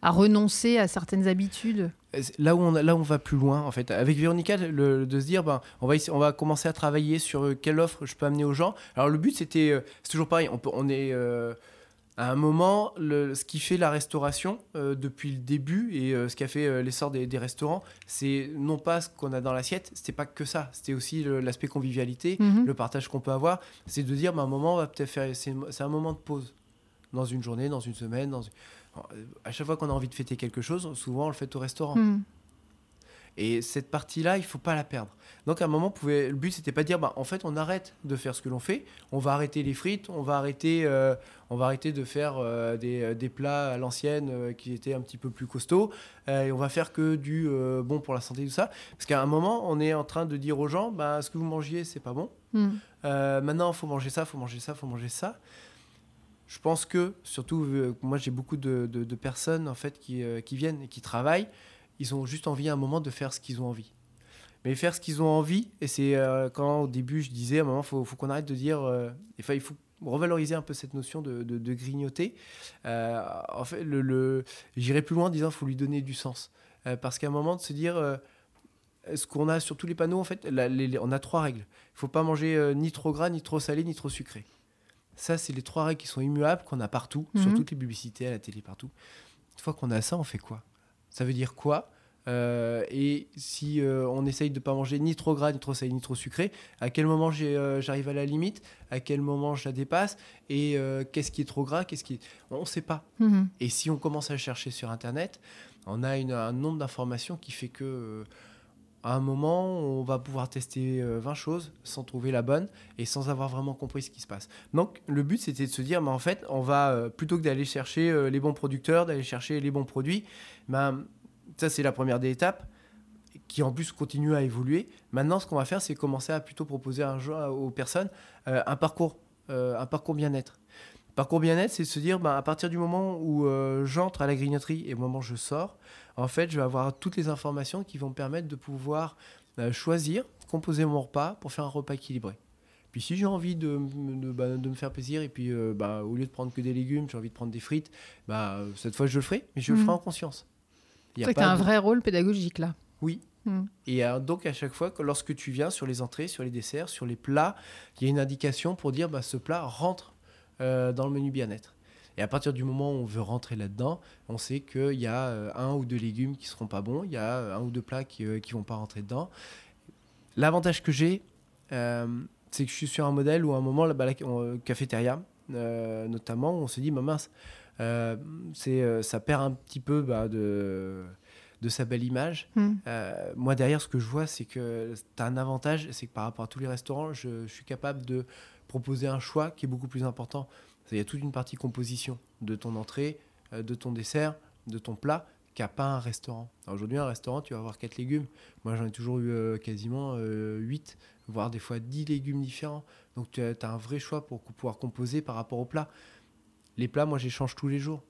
S1: à, renoncer à certaines habitudes.
S2: Là où, on, là on va plus loin, en fait, avec Véronica, de se dire, ben, on, va, on va commencer à travailler sur euh, quelle offre je peux amener aux gens. Alors le but, c'était, c'est toujours pareil, on, peut, on est à un moment, ce qui fait la restauration euh, depuis le début et euh, ce qui a fait euh, l'essor des, restaurants, c'est non pas ce qu'on a dans l'assiette, c'était pas que ça, c'était aussi l'aspect convivialité, mhm. le partage qu'on peut avoir. C'est de dire, bah, un moment, on va peut-être faire, c'est un moment de pause dans une journée, dans une semaine, dans à chaque fois qu'on a envie de fêter quelque chose, souvent on le fait au restaurant. Mhm. Et cette partie-là, il faut pas la perdre. Donc à un moment, pouvait, le but c'était pas de dire, bah, en fait, on arrête de faire ce que l'on fait, on va arrêter les frites, on va arrêter, euh, on va arrêter de faire euh, des, euh, des, plats à l'ancienne qui étaient un petit peu plus costauds, et on va faire que du bon pour la santé tout ça. Parce qu'à un moment, on est en train de dire aux gens, bah, ce que vous mangiez, c'est pas bon. Hmm. maintenant, il faut manger ça, il faut manger ça, il faut manger ça. Je pense que, surtout, moi j'ai beaucoup de, de, personnes en fait qui, qui viennent et qui travaillent ils ont juste envie à un moment de faire ce qu'ils ont envie. Mais faire ce qu'ils ont envie, et c'est euh, quand au début je disais à un moment, il faut, qu'on arrête de dire, euh, il faut revaloriser un peu cette notion de, de, grignoter. Euh, en fait, le, j'irai plus loin en disant, il faut lui donner du sens. parce qu'à un moment de se dire, ce qu'on a sur tous les panneaux, en fait, on a trois règles. Il faut pas manger ni trop gras, ni trop salé, ni trop sucré. Ça, c'est les trois règles qui sont immuables, qu'on a partout, sur mhm. toutes les publicités, à la télé, partout. Une fois qu'on a ça, on fait quoi? Ça veut dire quoi? Euh, et si euh, on essaye de ne pas manger ni trop gras, ni trop salé, ni trop sucré, à quel moment euh, j'arrive à la limite, à quel moment je la dépasse, et qu'est-ce qui est trop gras, qu'est-ce qui... On ne sait pas. Mhm. Et si on commence à chercher sur Internet, on a un nombre d'informations qui fait que à un moment, on va pouvoir tester 20 choses sans trouver la bonne et sans avoir vraiment compris ce qui se passe. Donc, le but, c'était de se dire, en fait, on va, plutôt que d'aller chercher les bons producteurs, d'aller chercher les bons produits, ben, ça, c'est la première des étapes qui en plus continue à évoluer. Maintenant, ce qu'on va faire, c'est commencer à plutôt proposer aux personnes euh, un parcours, euh, un parcours bien-être. Parcours bien-être, c'est se dire, ben, à partir du moment où euh, j'entre à la grignoterie et au moment où je sors, en fait, je vais avoir toutes les informations qui vont me permettre de pouvoir choisir, composer mon repas pour faire un repas équilibré. Puis si j'ai envie de, de, bah, me faire plaisir et puis bah, au lieu de prendre que des légumes, j'ai envie de prendre des frites, bah, cette fois je le ferai, mais je le ferai mmh. en conscience.
S1: C'est que tu as un vrai rôle pédagogique là.
S2: Oui,
S1: Mm.
S2: Et euh, donc à chaque fois, que lorsque tu viens sur les entrées, sur les desserts, sur les plats, il y a une indication pour dire bah, ce plat rentre euh, dans le menu bien-être. Et à partir du moment où on veut rentrer là-dedans, on sait qu'il y a euh, un ou deux légumes qui seront pas bons, il y a euh, un ou deux plats qui ne vont pas rentrer dedans. L'avantage que j'ai, euh, c'est que je suis sur un modèle où à un moment, là, bah, la on- cafétéria, euh, notamment, on se dit, bah, mince, euh, c'est, ça perd un petit peu bah, de, de sa belle image.
S1: Mm.
S2: Euh, moi, derrière, ce que je vois, c'est que tu as un avantage, c'est que par rapport à tous les restaurants, je, je suis capable de proposer un choix qui est beaucoup plus important. Il y a toute une partie composition de ton entrée, euh, de ton dessert, de ton plat, qu'a pas un restaurant. Aujourd'hui, un restaurant, tu vas avoir quatre légumes. Moi, j'en ai toujours eu euh, quasiment 8, voire des fois 10 légumes différents. Donc, tu as, un vrai choix pour pouvoir composer par rapport au plat. Les plats, moi, j'échange tous les jours.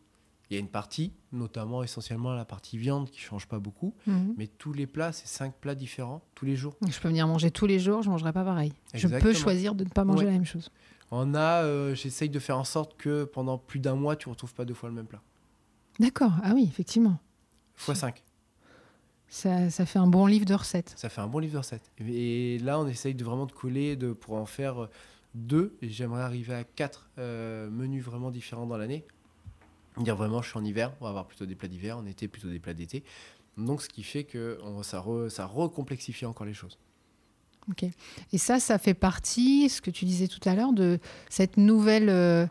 S2: Il y a une partie, notamment essentiellement la partie viande, qui change pas beaucoup.
S1: Mhm.
S2: Mais tous les plats, c'est cinq plats différents tous les jours.
S1: Je peux venir manger tous les jours, je ne mangerai pas pareil. Je peux choisir de ne pas manger
S2: Ouais.
S1: la même chose.
S2: On a, euh, j'essaye de faire en sorte que pendant plus d'un mois, tu ne retrouves pas deux fois le même plat.
S1: D'accord, ah oui, effectivement.
S2: Fois 5.
S1: Ça, ça fait un bon livre de recettes.
S2: Ça fait un bon livre de recettes. Et là, on essaye de vraiment de coller de, pour en faire deux. Et j'aimerais arriver à quatre euh, menus vraiment différents dans l'année. Dire vraiment, je suis en hiver, on va avoir plutôt des plats d'hiver, en été, plutôt des plats d'été. Donc, ce qui fait que ça, ça recomplexifie encore les choses.
S1: Et ça, ça fait partie, ce que tu disais tout à l'heure, de cette nouvelle, euh,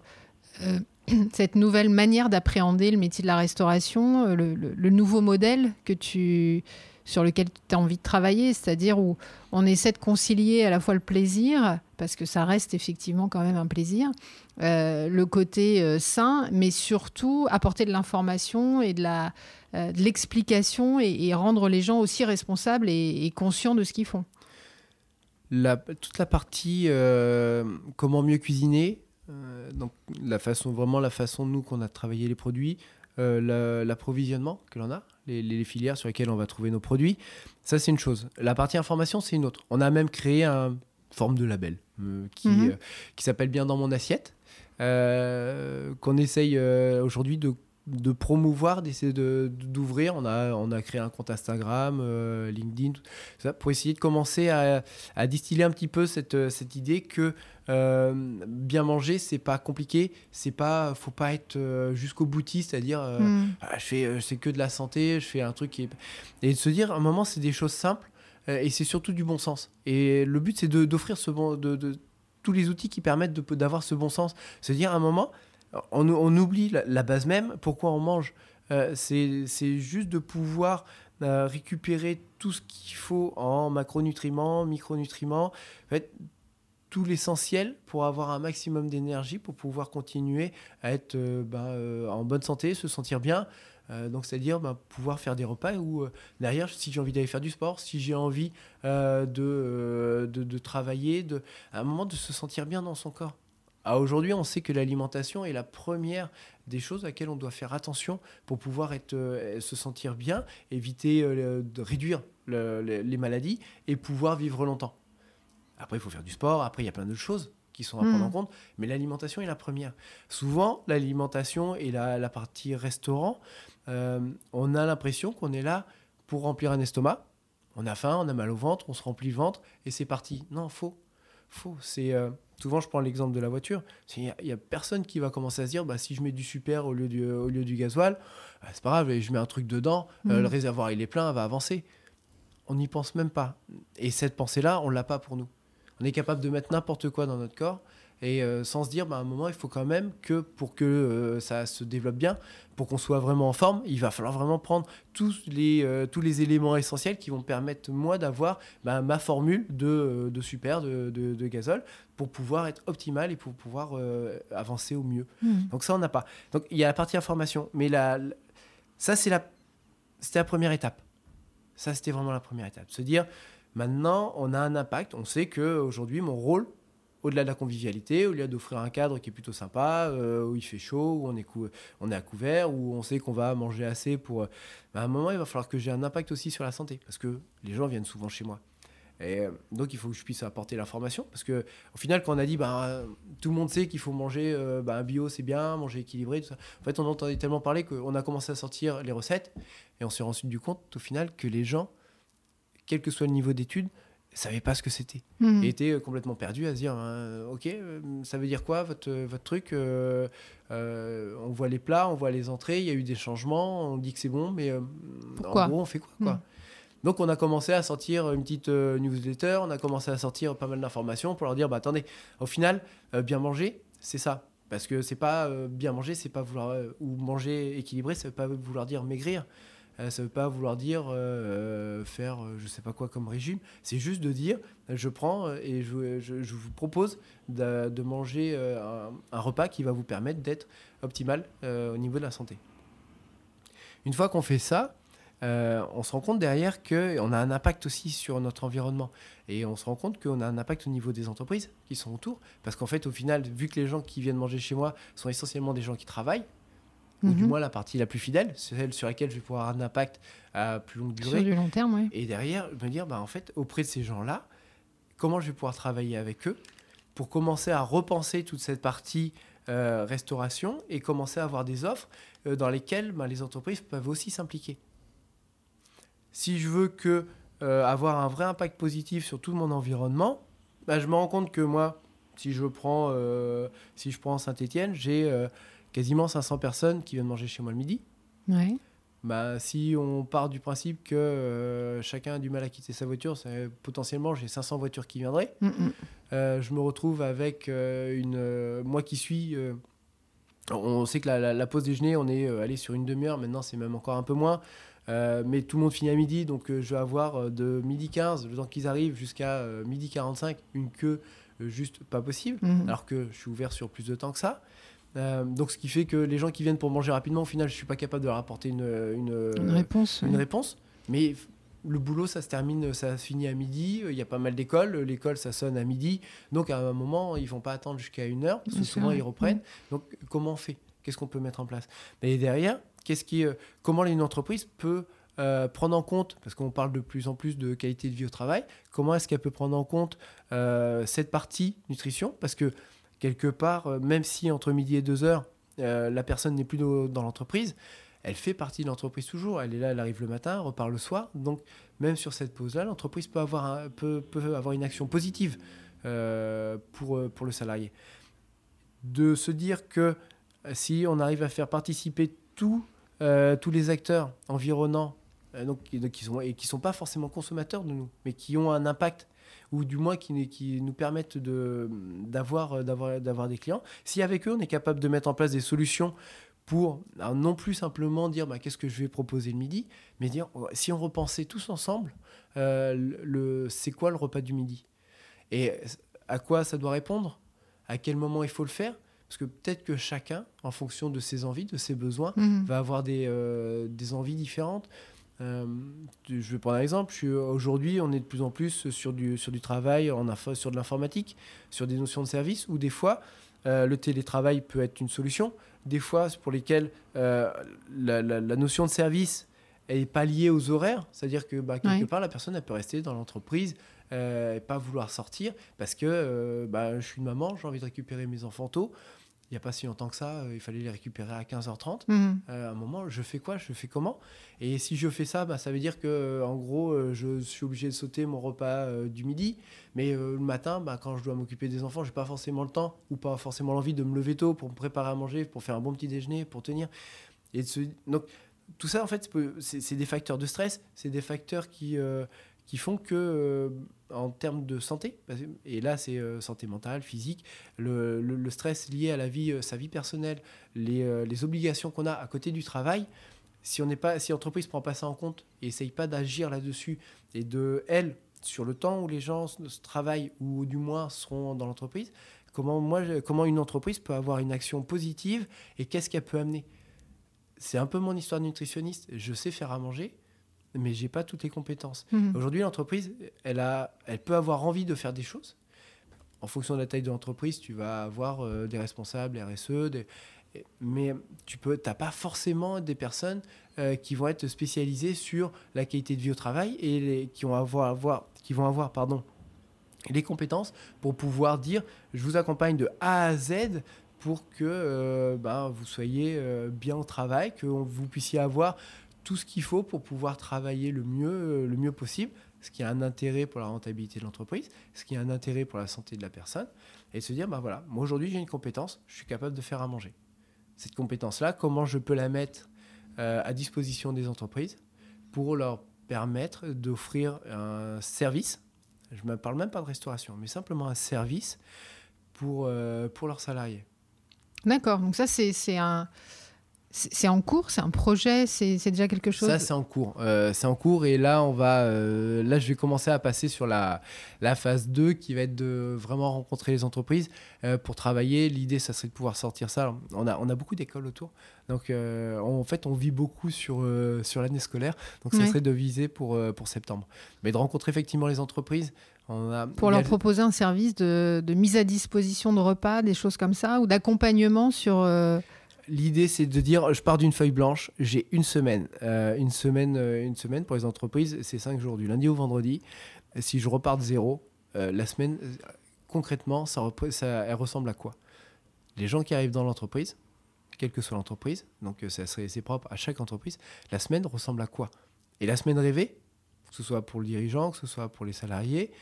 S1: euh, cette nouvelle manière d'appréhender le métier de la restauration, euh, le nouveau modèle que tu, sur lequel tu as envie de travailler, c'est-à-dire où on essaie de concilier à la fois le plaisir, parce que ça reste effectivement quand même un plaisir, euh, le côté euh, sain, mais surtout apporter de l'information et de euh, l'explication et, rendre les gens aussi responsables et, conscients de ce qu'ils font.
S2: La- toute la partie comment mieux cuisiner, donc la façon, vraiment la façon nous qu'on a travaillé les produits, la- l'approvisionnement que l'on a, les, les filières sur lesquelles on va trouver nos produits, ça c'est une chose. La partie information c'est une autre. On a même créé une forme de label euh, qui,
S1: Mhm.
S2: euh, qui s'appelle bien dans mon assiette, euh, qu'on essaye aujourd'hui de de promouvoir, d'essayer de- d'ouvrir. On a, on a créé un compte Instagram, euh, LinkedIn, tout ça, pour essayer de commencer à, à distiller un petit peu cette, cette idée que euh, bien manger, c'est pas compliqué, c'est pas, faut pas être euh, jusqu'au boutiste, c'est-à-dire euh,
S1: Mm.
S2: ah, je fais, c'est que de la santé, je fais un truc qui est... et de se dire à un moment c'est des choses simples et c'est surtout du bon sens. Et le but c'est d'offrir ce bon, de, de- tous les outils qui permettent d'avoir ce bon sens, se dire à un moment on, on oublie la, la base même, pourquoi on mange. Euh, c'est c'est juste de pouvoir euh, récupérer tout ce qu'il faut en macronutriments, micronutriments, en fait, tout l'essentiel pour avoir un maximum d'énergie, pour pouvoir continuer à être euh, ben, euh, en bonne santé, se sentir bien. Euh, donc, c'est-à-dire ben, pouvoir faire des repas où, derrière, si j'ai envie d'aller faire du sport, si j'ai envie de, de, travailler, de, à un moment de se sentir bien dans son corps. À Aujourd'hui, on sait que l'alimentation est la première des choses à laquelle on doit faire attention pour pouvoir être, se sentir bien, éviter de réduire le- le- les maladies et pouvoir vivre longtemps. Après, il faut faire du sport, après, il y a plein d'autres choses qui sont à
S1: Mm.
S2: prendre en compte, mais l'alimentation est la première. Souvent, l'alimentation et la, la partie restaurant, euh, on a l'impression qu'on est là pour remplir un estomac. On a faim, on a mal au ventre, on se remplit le ventre et c'est parti. Non, faux. Faux. C'est euh, souvent, je prends l'exemple de la voiture. Il n'y a, personne qui va commencer à se dire, bah, si je mets du super au lieu du, au lieu du gasoil, bah, c'est pas grave, je mets un truc dedans, euh,
S1: Mhm.
S2: le réservoir il est plein, elle va avancer. On n'y pense même pas. Et cette pensée-là, on l'a pas pour nous. On est capable de mettre n'importe quoi dans notre corps et euh, sans se dire, bah, à un moment, il faut quand même que pour que euh, ça se développe bien, pour qu'on soit vraiment en forme, il va falloir vraiment prendre tous les, euh, tous les éléments essentiels qui vont permettre, moi, d'avoir bah, ma formule de, de super, de, de, de gazole, pour pouvoir être optimal et pour pouvoir avancer au mieux.
S1: Mm.
S2: Donc ça, on n'a pas. Donc il y a la partie information, mais la, la- ça, c'est la, c'était la première étape. Ça, c'était vraiment la première étape. Se dire, maintenant, on a un impact. On sait que aujourd'hui, mon rôle, au-delà de la convivialité, au-delà d'offrir un cadre qui est plutôt sympa, euh, où il fait chaud, où on est, à couvert, où on sait qu'on va manger assez pour... euh, bah, à un moment, il va falloir que j'ai un impact aussi sur la santé, parce que les gens viennent souvent chez moi. Et euh, donc, il faut que je puisse apporter l'information, parce que au final, quand on a dit, euh, tout le monde sait qu'il faut manger euh, bah, bio, c'est bien, manger équilibré, tout ça. En fait, on entendait tellement parler qu'on a commencé à sortir les recettes, et on s'est rendu compte, au final, que les gens quel que soit le niveau d'études, ne savaient pas ce que c'était.
S1: Mhm.
S2: Et étaient euh, complètement perdus à se dire euh, Ok, euh, ça veut dire quoi votre, votre truc Euh, euh, On voit les plats, on voit les entrées, il y a eu des changements, on dit que c'est bon, mais euh, en gros, on fait quoi, quoi
S1: Mhm.
S2: Donc, on a commencé à sortir une petite newsletter, on a commencé à sortir pas mal d'informations pour leur dire bah, attendez, au final, bien manger, c'est ça. Parce que c'est pas bien manger, c'est pas vouloir. ou manger équilibré, ça veut pas vouloir dire maigrir. Euh, ça veut pas vouloir dire euh, euh, faire je sais pas quoi comme régime. C'est juste de dire je prends et je, vous propose de, manger un, repas qui va vous permettre d'être optimal au niveau de la santé. Une fois qu'on fait ça, on se rend compte derrière qu'on a un impact aussi sur notre environnement. Et on se rend compte qu'on a un impact au niveau des entreprises qui sont autour. Parce qu'en fait, au final, vu que les gens qui viennent manger chez moi sont essentiellement des gens qui travaillent, ou du
S1: Mhm.
S2: moins la partie la plus fidèle, c'est celle sur laquelle je vais pouvoir avoir un impact à plus longue
S1: Sur
S2: durée.
S1: du long terme, oui.
S2: Et derrière, me dire, bah, en fait, auprès de ces gens-là, comment je vais pouvoir travailler avec eux pour commencer à repenser toute cette partie euh, restauration et commencer à avoir des offres euh, dans lesquelles bah, les entreprises peuvent aussi s'impliquer. Si je veux que, euh, avoir un vrai impact positif sur tout mon environnement, bah, je me rends compte que moi, si je prends, si je prends Saint-Etienne, j'ai quasiment 500 personnes qui viennent manger chez moi le midi.
S1: Ouais.
S2: Bah, si on part du principe que euh, chacun a du mal à quitter sa voiture, c'est- potentiellement j'ai 500 voitures qui viendraient.
S1: Mhm.
S2: Euh, je me retrouve avec euh, une. euh, moi qui suis. euh, on sait que la, la- la pause déjeuner, on est euh, allé sur une demi-heure. Maintenant, c'est même encore un peu moins. Euh, mais tout le monde finit à midi. Donc, euh, je vais avoir euh, de midi 15, le temps qu'ils arrivent, jusqu'à euh, midi 45, une queue euh, juste pas possible.
S1: Mhm.
S2: Alors que je suis ouvert sur plus de temps que ça. Euh, donc, ce qui fait que les gens qui viennent pour manger rapidement, au final, je suis pas capable de leur apporter une, une,
S1: Une réponse.
S2: une
S1: ouais.
S2: réponse. Mais le boulot, ça se termine, ça se finit à midi. Il y a pas mal d'écoles. L'école, ça sonne à midi. Donc, à un moment, ils vont pas attendre jusqu'à une heure. Parce que
S1: C'est
S2: souvent,
S1: vrai.
S2: ils reprennent. Donc, comment on fait? Qu'est-ce qu'on peut mettre en place? Et derrière, qu'est-ce qui, euh, comment une entreprise peut euh, prendre en compte, parce qu'on parle de plus en plus de qualité de vie au travail, comment est-ce qu'elle peut prendre en compte cette partie nutrition? Parce que quelque part, euh, même si entre midi et deux heures, euh, la personne n'est plus dans l'entreprise, elle fait partie de l'entreprise toujours. Elle est là, elle arrive le matin, elle repart le soir. Donc, même sur cette pause-là, l'entreprise peut avoir, peut, peut avoir une action positive euh, pour, pour le salarié. De se dire que si on arrive à faire participer tous les acteurs environnants, donc, qui sont, et qui ne sont pas forcément consommateurs de nous, mais qui ont un impact, ou du moins qui, qui nous permettent d'avoir euh, d'avoir des clients, si avec eux on est capable de mettre en place des solutions pour alors, non plus simplement dire bah, qu'est-ce que je vais proposer le midi, mais dire oh, si on repensait tous ensemble, euh, le, c'est quoi le repas du midi? Et à quoi ça doit répondre? À quel moment il faut le faire? Parce que peut-être que chacun, en fonction de ses envies, de ses besoins,
S1: Mhm.
S2: va avoir des, euh, des envies différentes. Euh, je vais prendre un exemple. Suis- Aujourd'hui, on est de plus en plus sur du, sur du travail, en info, sur de l'informatique, sur des notions de service, où des fois, euh, le télétravail peut être une solution. Des fois, pour lesquelles euh, la, la- la notion de service n'est pas liée aux horaires. C'est-à-dire que bah, quelque
S1: Ouais.
S2: part, la personne elle peut rester dans l'entreprise euh, et pas vouloir sortir parce que euh, bah, je suis une maman, j'ai envie de récupérer mes enfants tôt. Il n'y a pas si longtemps que ça, euh, il fallait les récupérer à 15h30.
S1: Mhm.
S2: Euh, à un moment, je fais quoi? Je fais comment? Et si je fais ça, bah, ça veut dire que euh, en gros, je suis obligé de sauter mon repas euh, du midi. Mais euh, le matin, bah, quand je dois m'occuper des enfants, j'ai pas forcément le temps ou pas forcément l'envie de me lever tôt pour me préparer à manger, pour faire un bon petit déjeuner, pour tenir. Et de se- donc tout ça, en fait, c'est des facteurs de stress, c'est des facteurs qui qui font que en termes de santé, et là c'est euh, santé mentale, physique, le, le- stress lié à la vie, euh, sa vie personnelle, les, euh, les obligations qu'on a à côté du travail, si on n'est pas, si l'entreprise prend pas ça en compte et essaye pas d'agir là-dessus et de elle sur le temps où les gens travaillent ou du moins seront dans l'entreprise, comment moi, comment une entreprise peut avoir une action positive et qu'est-ce qu'elle peut amener? C'est un peu mon histoire de nutritionniste. Je sais faire à manger, mais j'ai pas toutes les compétences.
S1: Mhm.
S2: Aujourd'hui, l'entreprise, elle, a, elle peut avoir envie de faire des choses. En fonction de la taille de l'entreprise, tu vas avoir euh, des responsables RSE, des- mais tu peux, t'as pas forcément des personnes euh, qui vont être spécialisées sur la qualité de vie au travail et les- qui vont avoir, avoir- qui vont avoir pardon, les compétences pour pouvoir dire je vous accompagne de A à Z pour que euh, ben, vous soyez euh, bien au travail, que vous puissiez avoir tout ce qu'il faut pour pouvoir travailler le mieux, euh, le mieux possible ce qui a un intérêt pour la rentabilité de l'entreprise, ce qui a un intérêt pour la santé de la personne, et se dire, bah voilà, moi aujourd'hui j'ai une compétence, je suis capable de faire à manger. Cette compétence-là, comment je peux la mettre euh, à disposition des entreprises pour leur permettre d'offrir un service, je ne parle même pas de restauration, mais simplement un service pour, euh, pour leurs salariés.
S1: D'accord, donc ça c'est un... C'est en cours, c'est un projet, c'est déjà quelque chose.
S2: Ça, c'est en cours. Euh, c'est en cours et là, on va, euh, là, je vais commencer à passer sur la, la phase 2 qui va être de vraiment rencontrer les entreprises euh, pour travailler. L'idée, ça serait de pouvoir sortir ça. On a, on a beaucoup d'écoles autour. Donc, en fait, on vit beaucoup sur, sur l'année scolaire. Donc, ça serait de viser pour, pour septembre. Mais de rencontrer effectivement les entreprises.
S1: A, pour leur proposer un service de, de, mise à disposition de repas, des choses comme ça, ou d'accompagnement sur
S2: L'idée, c'est de dire, je pars d'une feuille blanche, j'ai une semaine. Euh, une, semaine euh, une semaine pour les entreprises, c'est cinq jours, du lundi au vendredi. Si je repars de zéro, euh, la semaine, concrètement, ça, elle ressemble à quoi? Les gens qui arrivent dans l'entreprise, quelle que soit l'entreprise, donc ça c'est propre à chaque entreprise, la semaine ressemble à quoi? Et la semaine rêvée, que ce soit pour le dirigeant, que ce soit pour les salariés,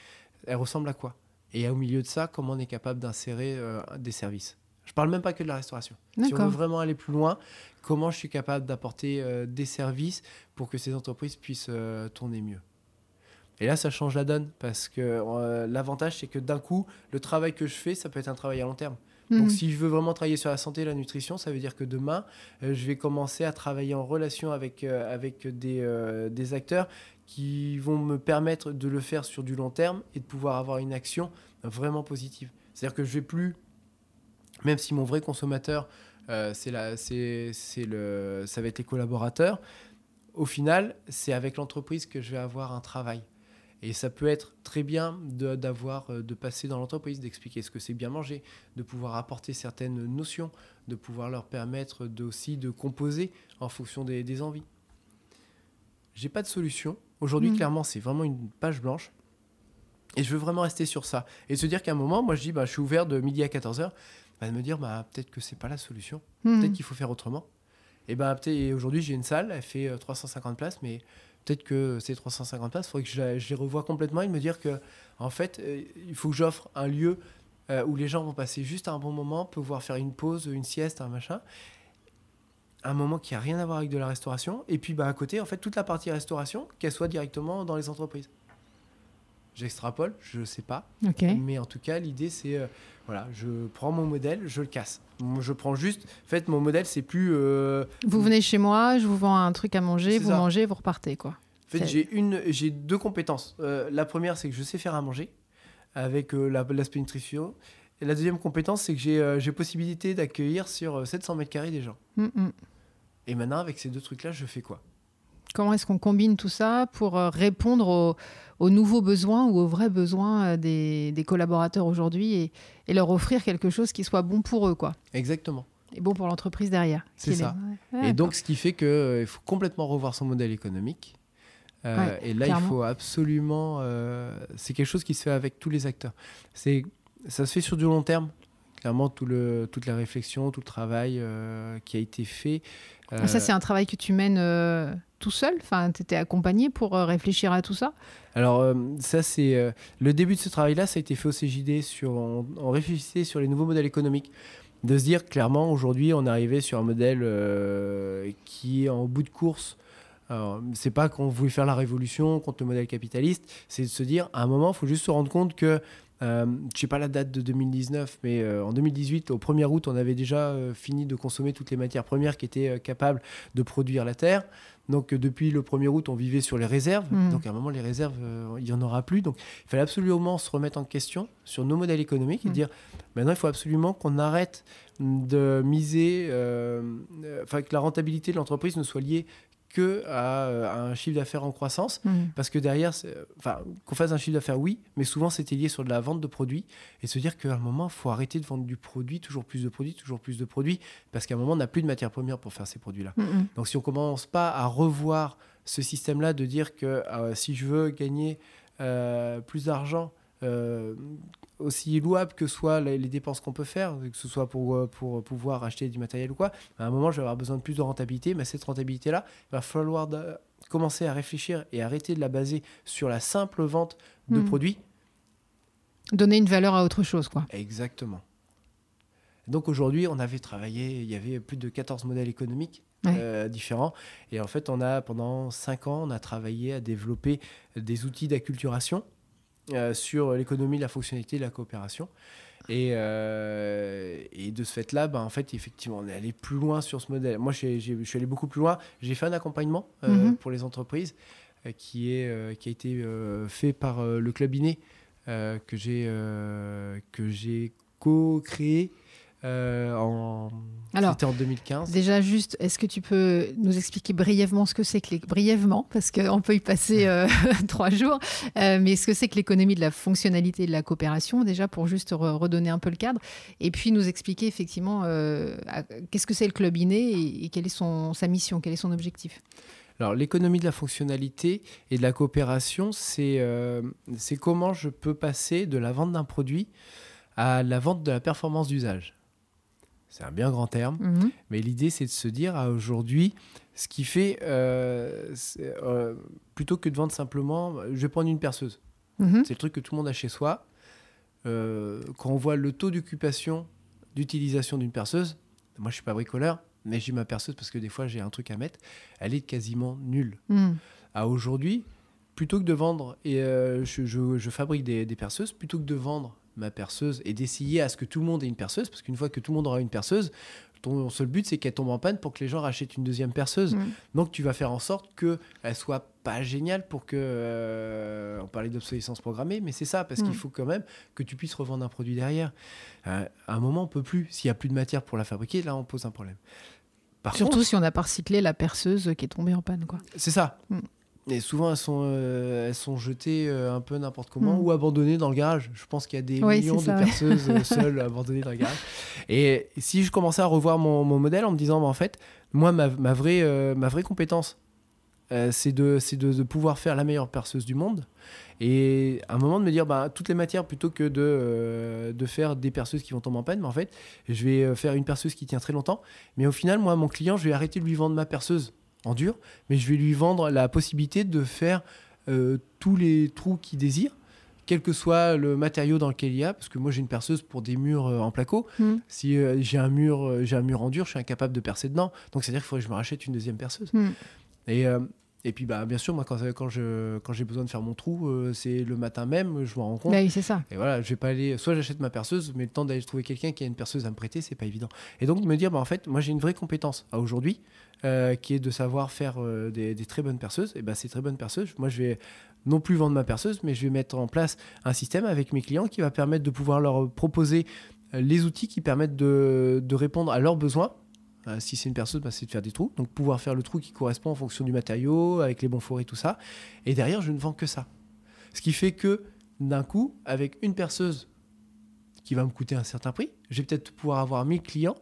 S2: elle ressemble à quoi? Et au milieu de ça, comment on est capable d'insérer des services? Je parle même pas que de la restauration. Si on veut vraiment aller plus loin, comment je suis capable d'apporter euh, des services pour que ces entreprises puissent euh, tourner mieux? Et là, ça change la donne parce que euh, l'avantage, c'est que d'un coup, le travail que je fais, ça peut être un travail à long terme. Donc, mhm. si je veux vraiment travailler sur la santé et la nutrition, ça veut dire que demain, je vais commencer à travailler en relation avec, avec des, des, acteurs qui vont me permettre de le faire sur du long terme et de pouvoir avoir une action vraiment positive. C'est-à-dire que je vais plus même si mon vrai consommateur, euh, c'est le, ça va être les collaborateurs, au final, c'est avec l'entreprise que je vais avoir un travail. Et ça peut être très bien d'avoir, de, de, passer dans l'entreprise, d'expliquer ce que c'est bien manger, de pouvoir apporter certaines notions, de pouvoir leur permettre aussi de composer en fonction des, des envies. J'ai pas de solution. Aujourd'hui, mmh. clairement, c'est vraiment une page blanche. Et je veux vraiment rester sur ça. Et se dire qu'à un moment, moi, je dis, bah, je suis ouvert de midi à 14h bah, de me dire bah, peut-être que c'est pas la solution, hmm. peut-être qu'il faut faire autrement. Et ben bah, aujourd'hui j'ai une salle, elle fait 350 euh, places, mais peut-être que ces 350 places, il faudrait que je, les revoie complètement et me dire que en fait, euh, il faut que j'offre un lieu euh, où les gens vont passer juste un bon moment, pouvoir faire une pause, une sieste, un machin. Un moment qui a rien à voir avec de la restauration. Et puis bah, à côté, en fait, toute la partie restauration, qu'elle soit directement dans les entreprises. J'extrapole, je ne sais pas. Mais en tout cas, l'idée, c'est euh, voilà, je prends mon modèle, je le casse. Je prends juste. En fait, mon modèle, c'est plus. Euh,
S1: vous venez chez moi, je vous vends un truc à manger, vous mangez, vous repartez, quoi.
S2: En fait, j'ai une, j'ai deux compétences. Euh, la première, c'est que je sais faire à manger avec l'aspect nutrition. Et la deuxième compétence, c'est que j'ai, j'ai possibilité d'accueillir sur 700 mètres carrés des gens. Mm, mm. Et maintenant, avec ces deux trucs-là, je fais quoi?
S1: Comment est-ce qu'on combine tout ça pour répondre aux aux nouveaux besoins ou aux vrais besoins euh, des, collaborateurs aujourd'hui et, leur offrir quelque chose qui soit bon pour eux. Quoi?
S2: Exactement.
S1: Et bon pour l'entreprise derrière.
S2: C'est ça. et donc, ce qui fait qu'il euh, faut complètement revoir son modèle économique. Euh, et là, il faut absolument. c'est quelque chose qui se fait avec tous les acteurs. C'est, ça se fait sur du long terme. Clairement, tout le, toute la réflexion, tout le travail qui a été fait.
S1: Ça, c'est un travail que tu mènes tout seul Enfin, tu étais accompagné pour euh, réfléchir à tout ça?
S2: Alors, euh, ça, c'est euh, le début de ce travail-là, ça a été fait au CJD. Sur, on, réfléchissait sur les nouveaux modèles économiques. De se dire clairement, aujourd'hui, on arrivé sur un modèle qui est en bout de course. C'est pas qu'on voulait faire la révolution contre le modèle capitaliste, c'est de se dire, à un moment, il faut juste se rendre compte que euh, je sais pas la date de 2019, mais en 2018, au 1er août, on avait déjà fini de consommer toutes les matières premières qui étaient capables de produire la Terre. Donc euh, depuis le 1er août, on vivait sur les réserves. Hmm. Donc à un moment, les réserves, euh, il n'y en aura plus. Donc il fallait absolument se remettre en question sur nos modèles économiques et hmm. dire maintenant, il faut absolument qu'on arrête de miser, euh, enfin que la rentabilité de l'entreprise ne soit liée que euh, à, un chiffre d'affaires en croissance. Mmh. Parce que derrière, enfin, qu'on fasse un chiffre d'affaires, oui, mais souvent c'était lié sur de la vente de produits. Et se dire qu'à un moment, il faut arrêter de vendre du produit, toujours plus de produits, toujours plus de produits, parce qu'à un moment, on n'a plus de matière première pour faire ces produits-là. Mmh. Donc si on commence pas à revoir ce système-là, de dire que euh, si je veux gagner euh, plus d'argent, euh, aussi louable que soient les, les dépenses qu'on peut faire, que ce soit pour, euh, pour pouvoir acheter du matériel ou quoi, à un moment, je vais avoir besoin de plus de rentabilité, mais cette rentabilité-là, il va falloir de- commencer à réfléchir et arrêter de la baser sur la simple vente de
S1: Mhm.
S2: produits.
S1: Donner une valeur à autre chose, quoi.
S2: Exactement. Donc aujourd'hui, on avait travaillé, il y avait plus de 14 modèles économiques
S1: Ouais.
S2: euh, différents. Et en fait, on a, pendant 5 ans, on a travaillé à développer des outils d'acculturation euh, sur l'économie, la fonctionnalité, la coopération. Et, euh, et de ce fait-là, ben, en fait, effectivement, on est allé plus loin sur ce modèle. Moi, je suis allé beaucoup plus loin. J'ai fait un accompagnement euh,
S1: Mhm.
S2: pour les entreprises qui, est, qui a été fait par le Club Iné, que j'ai que j'ai co-créé euh, en,
S1: Alors,
S2: c'était en 2015.
S1: Déjà, juste, est-ce que tu peux nous expliquer brièvement ce que c'est que les... brièvement, parce qu'on peut y passer euh, trois jours, euh, mais ce que c'est que l'économie de la fonctionnalité et de la coopération, déjà pour juste re- redonner un peu le cadre, et puis nous expliquer effectivement à- qu'est-ce que c'est le club inné et, et quelle est son, sa mission, quel est son objectif.
S2: Alors, l'économie de la fonctionnalité et de la coopération, c'est c'est comment je peux passer de la vente d'un produit à la vente de la performance d'usage. C'est un bien grand terme,
S1: Mhm.
S2: mais l'idée, c'est de se dire à aujourd'hui, ce qui fait, euh, euh, plutôt que de vendre simplement, je vais prendre une perceuse.
S1: Mhm.
S2: C'est le truc que tout le monde a chez soi. Euh, quand on voit le taux d'occupation, d'utilisation d'une perceuse, moi je suis pas bricoleur, mais j'ai ma perceuse parce que des fois j'ai un truc à mettre, elle est quasiment nulle.
S1: Mhm.
S2: À aujourd'hui, plutôt que de vendre, et je, je- je fabrique des, des perceuses, plutôt que de vendre ma perceuse et d'essayer à ce que tout le monde ait une perceuse, parce qu'une fois que tout le monde aura une perceuse, ton seul but c'est qu'elle tombe en panne pour que les gens rachètent une deuxième perceuse.
S1: Mhm.
S2: Donc tu vas faire en sorte qu'elle soit pas géniale pour que... euh, on parlait d'obsolescence programmée, mais c'est ça, parce
S1: Mm.
S2: qu'il faut quand même que tu puisses revendre un produit derrière. Euh, à un moment, on peut plus. S'il y a plus de matière pour la fabriquer, là, on pose un problème. Par
S1: Surtout
S2: contre,
S1: si on a pas recyclé la perceuse qui est tombée en panne. Quoi.
S2: c'est ça.
S1: Mm.
S2: Et souvent, elles sont, euh, elles sont jetées euh, un peu n'importe comment
S1: Mm.
S2: ou abandonnées dans le garage. Je pense qu'il y a des
S1: Oui,
S2: millions de perceuses euh, seules abandonnées dans le garage. Et si je commençais à revoir mon, mon modèle en me disant, bah, en fait, moi, ma, ma vraie, euh, ma vraie compétence, c'est de, de, de pouvoir faire la meilleure perceuse du monde. Et à un moment de me dire, bah, toutes les matières, plutôt que de, de faire des perceuses qui vont tomber en panne, mais en fait, je vais faire une perceuse qui tient très longtemps. Mais au final, moi, mon client, je vais arrêter de lui vendre ma perceuse en dur, mais je vais lui vendre la possibilité de faire euh, tous les trous qu'il désire, quel que soit le matériau dans lequel il y a, parce que moi j'ai une perceuse pour des murs euh, en placo.
S1: Mhm.
S2: Si euh, j'ai un mur, j'ai un mur en dur, je suis incapable de percer dedans. Donc c'est à dire qu'il faudrait que je me rachète une deuxième perceuse.
S1: Mhm.
S2: Et et puis bah bien sûr moi quand quand je quand j'ai besoin de faire mon trou, euh, c'est le matin même, je m'en rends compte.
S1: Bah oui, c'est ça.
S2: Et voilà, je vais pas aller. Soit j'achète ma perceuse, mais le temps d'aller trouver quelqu'un qui a une perceuse à me prêter, c'est pas évident. Et donc de me dire, bah, en fait, moi j'ai une vraie compétence à aujourd'hui, euh, qui est de savoir faire euh, des, très bonnes perceuses. Et ben ces très bonnes perceuses, moi je vais non plus vendre ma perceuse, mais je vais mettre en place un système avec mes clients qui va permettre de pouvoir leur proposer euh, les outils qui permettent de, répondre à leurs besoins. Si c'est une perceuse, bah, c'est de faire des trous. Donc pouvoir faire le trou qui correspond en fonction du matériau, avec les bons forêts, tout ça. Et derrière, je ne vends que ça. Ce qui fait que d'un coup, avec une perceuse qui va me coûter un certain prix, je vais peut-être pouvoir avoir 1000 clients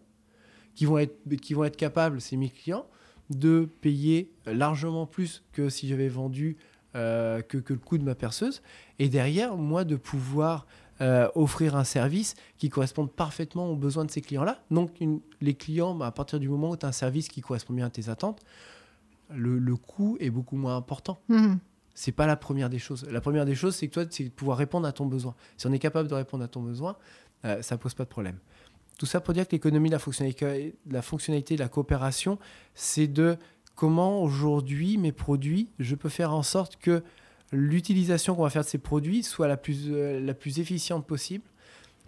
S2: qui vont être, qui vont être capables, ces 1000 clients, de payer largement plus que si j'avais vendu euh, que, que le coût de ma perceuse. Et derrière, moi, de pouvoir euh, offrir un service qui corresponde parfaitement aux besoins de ces clients-là. Donc, une- les clients, à partir du moment où tu as un service qui correspond bien à tes attentes, le, le coût est beaucoup moins important.
S1: Mhm.
S2: C'est pas la première des choses. La première des choses, c'est que toi, c'est de pouvoir répondre à ton besoin. Si on est capable de répondre à ton besoin, euh, ça pose pas de problème. Tout ça pour dire que l'économie de la fonctionnalité, de la fonctionnalité, de la coopération, c'est de comment aujourd'hui mes produits, je peux faire en sorte que l'utilisation qu'on va faire de ces produits soit la plus, euh, la plus efficiente possible.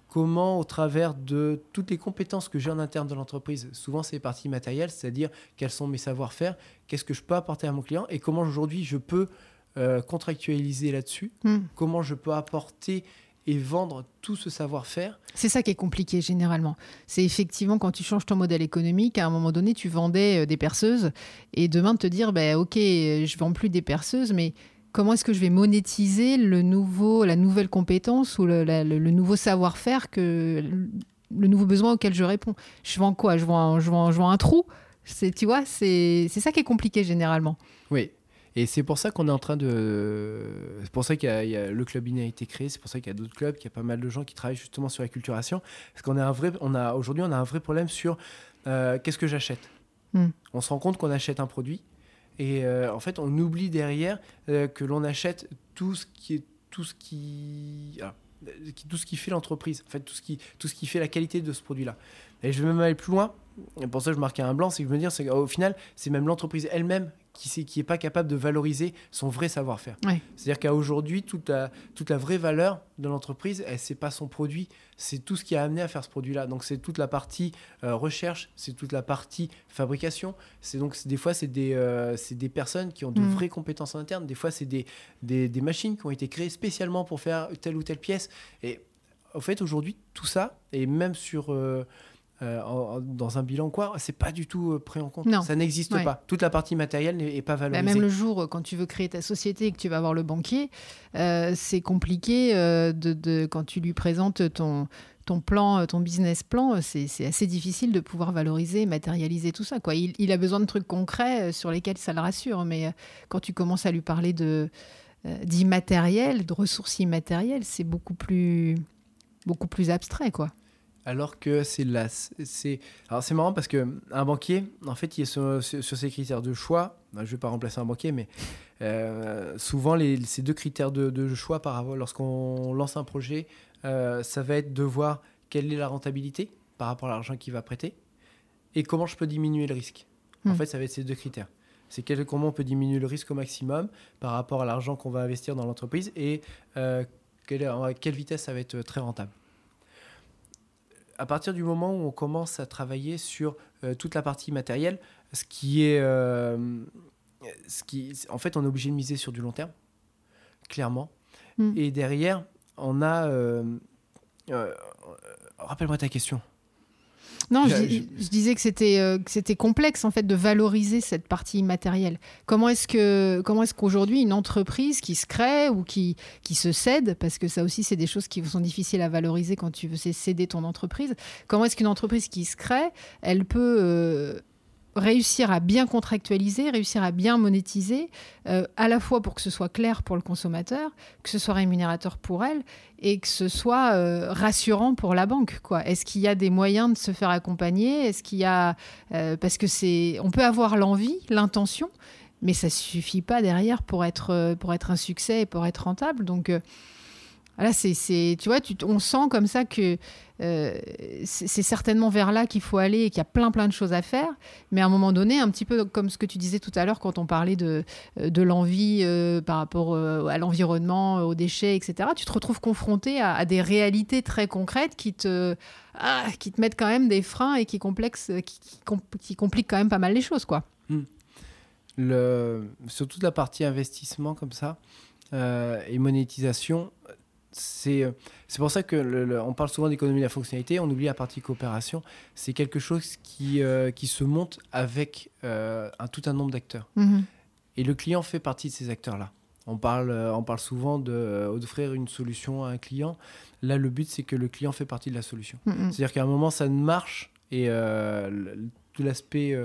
S2: Comment, au travers de toutes les compétences que j'ai en interne de l'entreprise, souvent c'est les parties matérielles, c'est-à-dire quels sont mes savoir-faire, qu'est-ce que je peux apporter à mon client et comment aujourd'hui je peux euh, contractualiser là-dessus,
S1: Mhm.
S2: comment je peux apporter et vendre tout ce savoir-faire.
S1: C'est ça qui est compliqué généralement. C'est effectivement quand tu changes ton modèle économique, à un moment donné, tu vendais euh, des perceuses et demain de te dire, ben ok, euh, je vends plus des perceuses, mais comment est-ce que je vais monétiser le nouveau, la nouvelle compétence ou le, la- le- le nouveau savoir-faire que le nouveau besoin auquel je réponds? Je vends quoi? Je vends, un- je, vends, je vends un trou? C'est, Tu vois, c'est, c'est ça qui est compliqué généralement.
S2: Oui. Et c'est pour ça qu'on est en train de. C'est pour ça qu'il y, a le club INE a été créé. C'est pour ça qu'il y a d'autres clubs, qu'il y a pas mal de gens qui travaillent justement sur la culturation. Parce qu'on a un vrai, on a aujourd'hui, on a un vrai problème sur euh, qu'est-ce que j'achète? Hmm. On se rend compte qu'on achète un produit et euh, en fait, on oublie derrière euh, que l'on achète tout ce qui est tout ce qui, ah, tout ce qui fait l'entreprise. En fait, tout ce qui tout ce qui fait la qualité de ce produit-là. Et je vais même aller plus loin. Et pour ça, je marquais un blanc, c'est que je veux dire, c'est qu'au final, c'est même l'entreprise elle-même qui n'est qui pas capable de valoriser son vrai savoir-faire. C'est-à-dire qu'à aujourd'hui, toute la, toute la vraie valeur de l'entreprise, c'est pas son produit, c'est tout ce qui a amené à faire ce produit-là. Donc c'est toute la partie euh, recherche, c'est toute la partie fabrication. C'est donc des fois c'est des, euh, des personnes qui ont de mm. vraies compétences en interne. Des fois c'est des, des, des, machines qui ont été créées spécialement pour faire telle ou telle pièce. Et en fait aujourd'hui tout ça et même sur euh, euh, dans un bilan quoi, c'est pas du tout euh, pris en compte. Ça n'existe pas. Toute la partie matérielle n'est pas bah, valorisée.
S1: même le jour quand tu veux créer ta société et que tu vas voir le banquier, euh, c'est compliqué de, quand tu lui présentes ton ton plan, ton business plan, c'est assez difficile de pouvoir valoriser, matérialiser tout ça. Quoi. Il, a besoin de trucs concrets sur lesquels ça le rassure, mais quand tu commences à lui parler de d'immatériel, de ressources immatérielles, c'est beaucoup plus beaucoup plus abstrait, quoi
S2: alors que c'est là. C'est alors c'est marrant parce que un banquier, en fait, il est sur, ses critères de choix. je ne vais pas remplacer un banquier, mais euh, souvent les, ces deux critères de, choix par rapport lorsqu'on lance un projet, euh, ça va être de voir quelle est la rentabilité par rapport à l'argent qu'il va prêter et comment je peux diminuer le risque. En hmm. fait, ça va être ces deux critères. C'est comment on peut diminuer le risque au maximum par rapport à l'argent qu'on va investir dans l'entreprise et euh, quelle, à quelle vitesse ça va être très rentable à partir du moment où on commence à travailler sur euh, toute la partie matérielle, ce qui est, euh, ce qui, en fait, on est obligé de miser sur du long terme, clairement. Hmm. Et derrière, on a, euh, rappelle-moi ta question.
S1: Non, je, disais que c'était euh, c'était complexe en fait de valoriser cette partie immatérielle. Comment est-ce que comment est-ce qu'aujourd'hui une entreprise qui se crée ou qui qui se cède parce que ça aussi c'est des choses qui sont difficiles à valoriser quand tu veux céder ton entreprise. Comment est-ce qu'une entreprise qui se crée, elle peut euh, réussir à bien contractualiser, réussir à bien monétiser, euh, à la fois pour que ce soit clair pour le consommateur, que ce soit rémunérateur pour elle et que ce soit euh, rassurant pour la banque. Quoi. Est-ce qu'il y a des moyens de se faire accompagner? Est-ce qu'il y a euh, parce que c'est, on peut avoir l'envie, l'intention, mais ça suffit pas derrière pour être pour être un succès et pour être rentable. Donc voilà, c'est, tu vois, on sent comme ça que euh, c'est certainement vers là qu'il faut aller et qu'il y a plein plein de choses à faire. Mais à un moment donné, un petit peu comme ce que tu disais tout à l'heure quand on parlait de, euh, de l'envie euh, par rapport à l'environnement, aux déchets, etc., tu te retrouves confronté à, des réalités très concrètes qui te, ah, qui te mettent quand même des freins et qui, complexe, qui, compliquent quand même pas mal les choses. quoi. Hmm.
S2: Le, sur toute la partie investissement comme ça et monétisation, c'est pour ça que on parle souvent d'économie de la fonctionnalité, on oublie la partie coopération. C'est quelque chose qui, euh, qui se monte avec euh, un, tout un nombre d'acteurs. Mhm. Et le client fait partie de ces acteurs-là. On parle, on parle souvent d'offrir une solution à un client. Là, le but, c'est que le client fait partie de la solution. Mhm. C'est-à-dire qu'à un moment, ça ne marche et tout l'aspect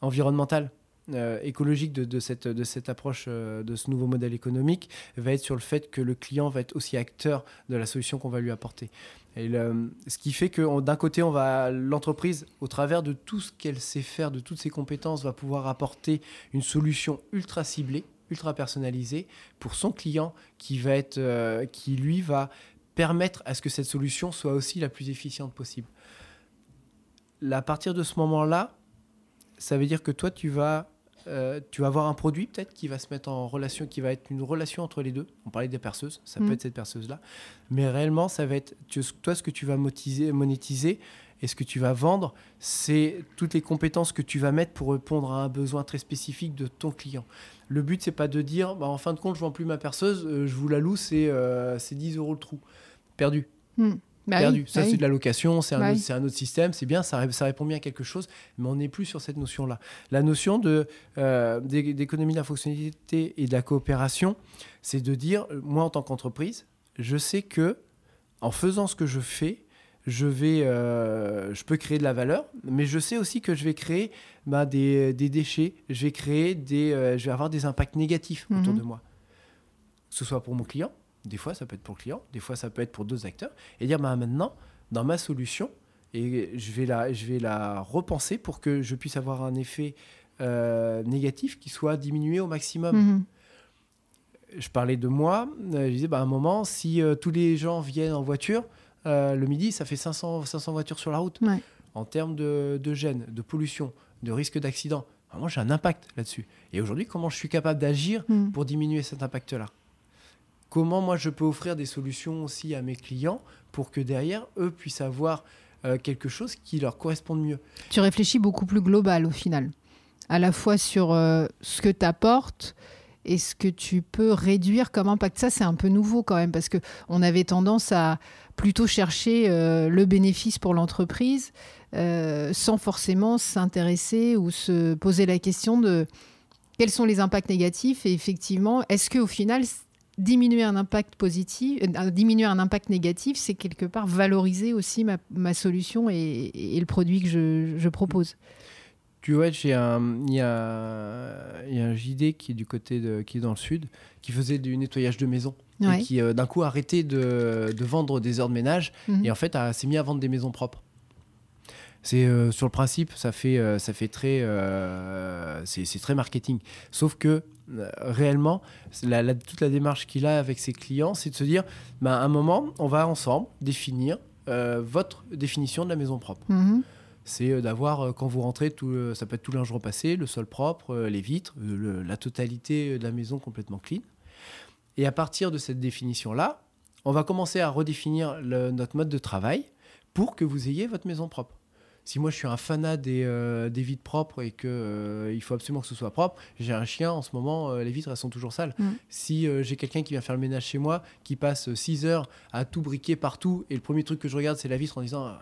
S2: environnemental euh, écologique de, cette, de cette approche, euh, de ce nouveau modèle économique, va être sur le fait que le client va être aussi acteur de la solution qu'on va lui apporter. Et ce qui fait que d'un côté, on va l'entreprise, au travers de tout ce qu'elle sait faire, de toutes ses compétences, va pouvoir apporter une solution ultra ciblée, ultra personnalisée pour son client, qui va être, euh, qui lui va permettre à ce que cette solution soit aussi la plus efficiente possible. À partir de ce moment-là, ça veut dire que toi, tu vas euh, tu vas avoir un produit peut-être qui va se mettre en relation, qui va être une relation entre les deux. On parlait des perceuses, ça peut mm. être cette perceuse-là. Mais réellement, ça va être, toi, ce que tu vas monétiser et ce que tu vas vendre, c'est toutes les compétences que tu vas mettre pour répondre à un besoin très spécifique de ton client. Le but, c'est pas de dire, bah, en fin de compte, je vends plus ma perceuse, euh, je vous la loue, c'est 10 euh, euros le trou. Perdu. Mm. Bah perdu. ça, bah c'est de la location, c'est un, bah un, autre système, c'est bien, ça, ça, répond bien à quelque chose, mais on n'est plus sur cette notion-là. La notion de, euh, d'économie de la fonctionnalité et de la coopération, c'est de dire, euh, moi en tant qu'entreprise, je sais que en faisant ce que je fais, je, vais, euh, je peux créer de la valeur, mais je sais aussi que je vais créer bah, des, des, déchets, je vais, créer des, euh, je vais avoir des impacts négatifs autour
S1: Mhm.
S2: de moi. Que ce soit pour mon client, des fois ça peut être pour le client, des fois ça peut être pour d'autres acteurs, et dire bah, maintenant, dans ma solution, et je vais, la, je vais la repenser pour que je puisse avoir un effet euh, négatif qui soit diminué au maximum
S1: Mhm.
S2: je parlais de moi, euh, je disais, bah, à un moment, si euh, tous les gens viennent en voiture, euh, le midi, ça fait 500, 500 voitures sur la route.
S1: Ouais.
S2: En termes de, de gêne, de pollution, de risque d'accident, moi, j'ai un impact là-dessus. Et aujourd'hui, comment je suis capable d'agir
S1: Mhm.
S2: pour diminuer cet impact-là? Comment moi, je peux offrir des solutions aussi à mes clients pour que derrière, eux puissent avoir euh, quelque chose qui leur corresponde mieux.
S1: Tu réfléchis beaucoup plus global au final, à la fois sur euh, ce que tu apportes et ce que tu peux réduire comme impact. Ça, c'est un peu nouveau quand même, parce que on avait tendance à plutôt chercher euh, le bénéfice pour l'entreprise sans forcément s'intéresser ou se poser la question de quels sont les impacts négatifs. Et effectivement, est-ce qu'au final, diminuer un impact positif, euh, diminuer un impact négatif, c'est quelque part valoriser aussi ma, ma solution et, et le produit que je, je propose.
S2: Tu vois, il y a, il y a un JD qui est du côté de, qui est dans le sud, qui faisait du nettoyage de maison
S1: Ouais.
S2: et qui euh, d'un coup a arrêté de, de vendre des heures de ménage
S1: Mhm.
S2: et en fait a- s'est mis à vendre des maisons propres. C'est euh, sur le principe, ça fait, ça fait très, c'est très marketing. Sauf que réellement, la- la- toute la démarche qu'il a avec ses clients, c'est de se dire, bah, à un moment, on va ensemble définir euh, votre définition de la maison propre
S1: Mhm.
S2: c'est euh, d'avoir, euh, quand vous rentrez, tout, ça peut être tout le linge repassé, le sol propre, euh, les vitres, euh, le- la totalité de la maison complètement clean. Et à partir de cette définition-là, on va commencer à redéfinir le- notre mode de travail pour que vous ayez votre maison propre. Si moi je suis un fanat des, euh, des vitres propres et que euh, il faut absolument que ce soit propre, j'ai un chien en ce moment, euh, les vitres elles sont toujours sales.
S1: Mm.
S2: Si euh, j'ai quelqu'un qui vient faire le ménage chez moi, qui passe 6 heures à tout briquer partout, et le premier truc que je regarde c'est la vitre en disant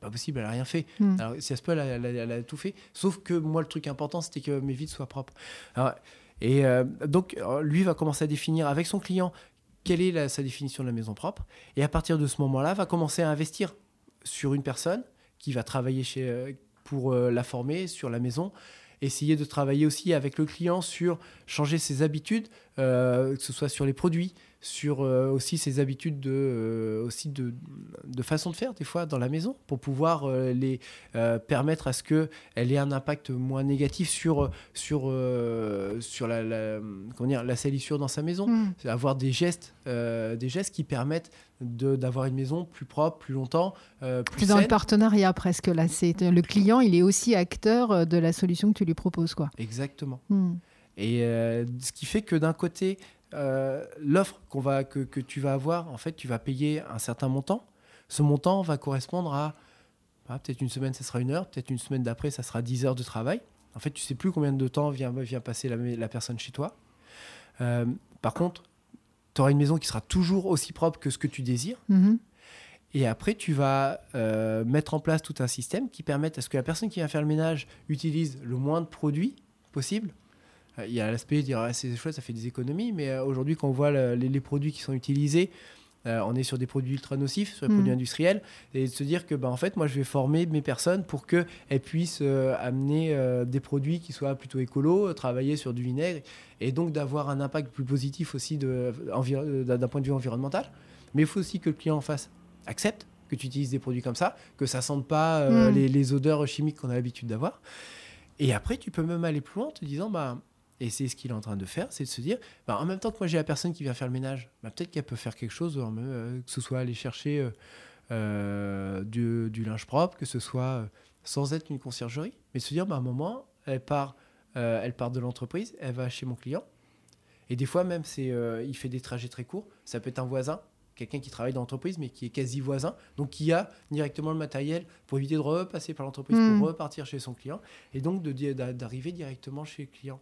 S2: pas possible, elle a rien fait.
S1: Mm.
S2: Alors, si ça se peut, elle a, elle a- elle a tout fait. Sauf que moi, le truc important, c'était que mes vides soient propres. Alors, et donc, lui va commencer à définir avec son client quelle est la- sa définition de la maison propre. Et à partir de ce moment-là, va commencer à investir sur une personne qui va travailler chez, euh, pour euh, la former sur la maison. Essayer de travailler aussi avec le client sur changer ses habitudes, euh, que ce soit sur les produits, sur euh, aussi ses habitudes de, euh, aussi de, de façon de faire des fois dans la maison pour pouvoir euh, les permettre à ce que elle ait un impact moins négatif sur sur sur la, la- comment dire la salissure dans sa maison
S1: Mm.
S2: C'est avoir des gestes des gestes qui permettent d'avoir une maison plus propre plus longtemps euh, plus
S1: dans le partenariat presque là. C'est le client, il est aussi acteur de la solution que tu lui proposes, quoi.
S2: exactement
S1: Mm.
S2: Et euh, ce qui fait que d'un côté, euh, l'offre qu'on va, que, que tu vas avoir, en fait, tu vas payer un certain montant. Ce montant va correspondre à ah, peut-être une semaine, ça sera une heure, peut-être une semaine d'après, ça sera 10 heures de travail. En fait, tu sais plus combien de temps vient, vient passer la, la personne chez toi. Euh, par contre, tu auras une maison qui sera toujours aussi propre que ce que tu désires.
S1: Mhm.
S2: Et après, tu vas euh, mettre en place tout un système qui permette à ce que la personne qui vient faire le ménage utilise le moins de produits possible. Il y a l'aspect de dire ah, c'est chouette, ça fait des économies, mais euh, aujourd'hui, quand on voit le- les, les produits qui sont utilisés, euh, on est sur des produits ultra nocifs, sur les
S1: Mhm.
S2: produits industriels, et de se dire que, bah, en fait, moi, je vais former mes personnes pour qu'elles puissent euh, amener euh, des produits qui soient plutôt écolos, travailler sur du vinaigre, et donc d'avoir un impact plus positif aussi d'un point de vue environnemental. Mais il faut aussi que le client en face accepte que tu utilises des produits comme ça, que ça sente pas
S1: Mm.
S2: les, les odeurs chimiques qu'on a l'habitude d'avoir. Et après, tu peux même aller plus loin en te disant, bah, et c'est ce qu'il est en train de faire, c'est de se dire, bah, en même temps que moi j'ai la personne qui vient faire le ménage, bah, peut-être qu'elle peut faire quelque chose, euh, que ce soit aller chercher euh, euh, du, du linge propre, que ce soit euh, sans être une conciergerie, mais se dire, bah, à un moment, elle part, euh, elle part de l'entreprise, elle va chez mon client. Et des fois même, c'est, euh, il fait des trajets très courts. Ça peut être un voisin, quelqu'un qui travaille dans l'entreprise, mais qui est quasi voisin, donc qui a directement le matériel pour éviter de repasser par l'entreprise pour repartir chez son client, et donc d'arriver directement chez le client.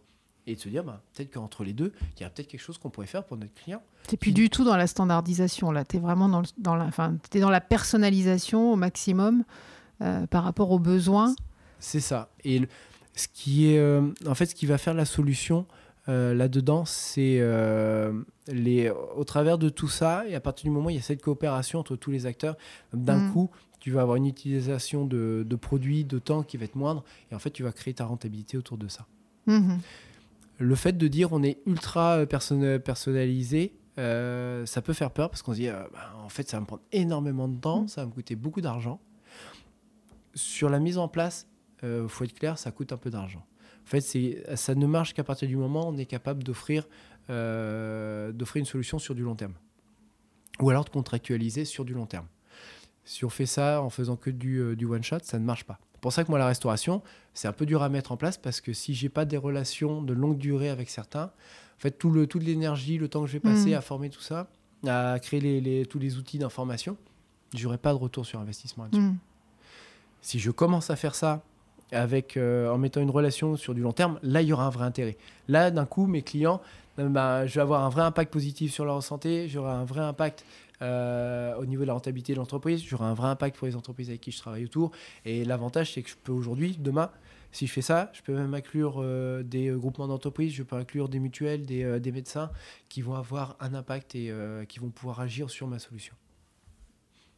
S2: Et de se dire, bah, peut-être qu'entre les deux, il y a peut-être quelque chose qu'on pourrait faire pour notre client.
S1: T'es plus du tout dans la standardisation là. T'es vraiment dans, le- dans la, enfin, t'es dans la personnalisation au maximum euh, par rapport aux besoins.
S2: C'est ça. Et le- ce qui est, euh, en fait, ce qui va faire la solution euh, là-dedans, c'est les, au travers de tout ça, et à partir du moment où il y a cette coopération entre tous les acteurs, d'un
S1: Mm.
S2: coup, tu vas avoir une utilisation de, de produits, de temps qui va être moindre, et en fait, tu vas créer ta rentabilité autour de ça.
S1: Mhm.
S2: Le fait de dire on est ultra perso- personnalisé, euh, ça peut faire peur parce qu'on se dit, euh, bah, en fait, ça va me prendre énormément de temps,
S1: Mm.
S2: ça va me coûter beaucoup d'argent. Sur la mise en place, il faut être clair, ça coûte un peu d'argent. En fait, ça ne marche qu'à partir du moment où on est capable d'offrir euh, une solution sur du long terme. Ou alors de contractualiser sur du long terme. Si on fait ça en faisant que du, euh, du one-shot, ça ne marche pas. C'est pour ça que moi, la restauration, c'est un peu dur à mettre en place parce que si j'ai pas des relations de longue durée avec certains, en fait, tout le, toute l'énergie, le temps que je vais passer
S1: Mhm.
S2: à former tout ça, à créer les, les- tous les outils d'information, j'aurai pas de retour sur investissement là-dessus.
S1: Mhm.
S2: Si je commence à faire ça avec, euh, en mettant une relation sur du long terme, là, il y aura un vrai intérêt. Là, d'un coup, mes clients, euh, bah, je vais avoir un vrai impact positif sur leur santé, j'aurai un vrai impact euh, au niveau de la rentabilité de l'entreprise, j'aurai un vrai impact pour les entreprises avec qui je travaille autour. Et l'avantage, c'est que je peux aujourd'hui, demain, si je fais ça, je peux même inclure euh, des euh, groupements d'entreprises, je peux inclure des mutuelles, des, médecins qui vont avoir un impact et qui vont pouvoir agir sur ma solution.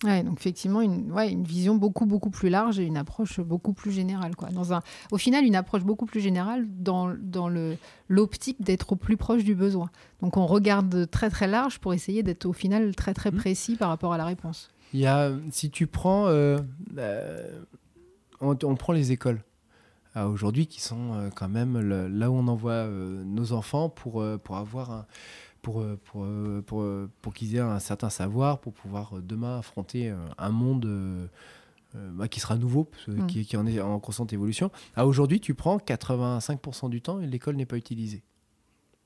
S1: Ouais, donc effectivement, une, ouais, une vision beaucoup, beaucoup plus large et une approche beaucoup plus générale. Quoi. Dans un, au final, une approche beaucoup plus générale dans, dans le- l'optique d'être au plus proche du besoin. Donc on regarde très, très large pour essayer d'être au final très, très
S2: Mhm.
S1: précis par rapport à la réponse.
S2: Il y a, si tu prends, euh, euh, on, on prend les écoles euh, aujourd'hui qui sont quand même le- là où on envoie nos enfants pour, pour avoir un, pour, euh, pour, euh, pour, euh, pour qu'ils aient un certain savoir pour pouvoir demain affronter un monde euh, bah, qui sera nouveau,
S1: Mm.
S2: qui, qui en est en constante évolution. À aujourd'hui, tu prends 85% du temps et l'école n'est pas utilisée.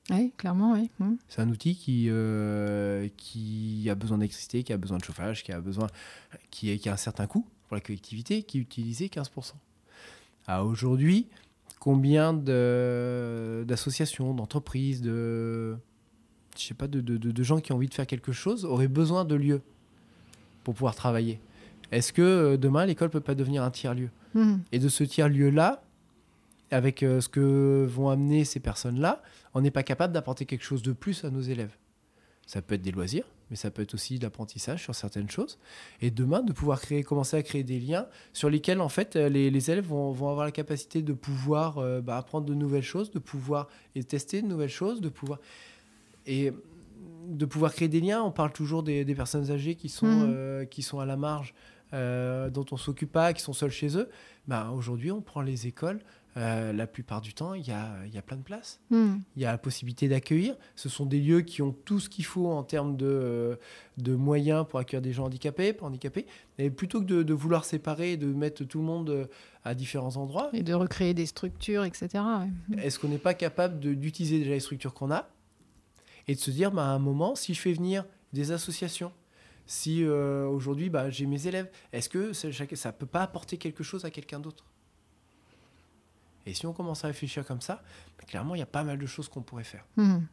S1: Oui, clairement, oui. Mhm.
S2: C'est un outil qui, euh, qui a besoin d'électricité, qui a besoin de chauffage, qui a, besoin, qui, qui a un certain coût pour la collectivité, qui est utilisé 15%. À aujourd'hui, combien de- d'associations, d'entreprises, de, je sais pas, de, de- de- gens qui ont envie de faire quelque chose auraient besoin de lieux pour pouvoir travailler Est-ce que euh, demain, l'école peut pas devenir un tiers-lieu?
S1: Mhm.
S2: et de ce tiers-lieu-là, avec euh, ce que vont amener ces personnes-là, on n'est pas capable d'apporter quelque chose de plus à nos élèves. Ça peut être des loisirs, mais ça peut être aussi de l'apprentissage sur certaines choses. Et demain, de pouvoir créer, commencer à créer des liens sur lesquels, en fait, euh, les, les élèves vont, vont avoir la capacité de pouvoir euh, bah, apprendre de nouvelles choses, de pouvoir et tester de nouvelles choses, de pouvoir... Et de pouvoir créer des liens. On parle toujours des, des personnes âgées qui sont,
S1: Mhm.
S2: euh, qui sont à la marge, euh, dont on s'occupe pas, qui sont seuls chez eux. Bah, Aujourd'hui, on prend les écoles. euh, la plupart du temps, il y a, y a plein de places.
S1: Mhm.
S2: Il y a la possibilité d'accueillir. Ce sont des lieux qui ont tout ce qu'il faut en termes de, de moyens pour accueillir des gens handicapés, pas handicapés. Et plutôt que de, de vouloir séparer et de mettre tout le monde à différents endroits,
S1: Et de recréer des structures, etc. ouais.
S2: est-ce qu'on n'est pas capable d'utiliser déjà les structures qu'on a et de se dire, bah, à un moment, si je fais venir des associations, si euh, aujourd'hui bah, j'ai mes élèves, est-ce que ça ne peut pas apporter quelque chose à quelqu'un d'autre? Et si on commence à réfléchir comme ça, bah, clairement, il y a pas mal de choses qu'on pourrait faire.
S1: Mhm.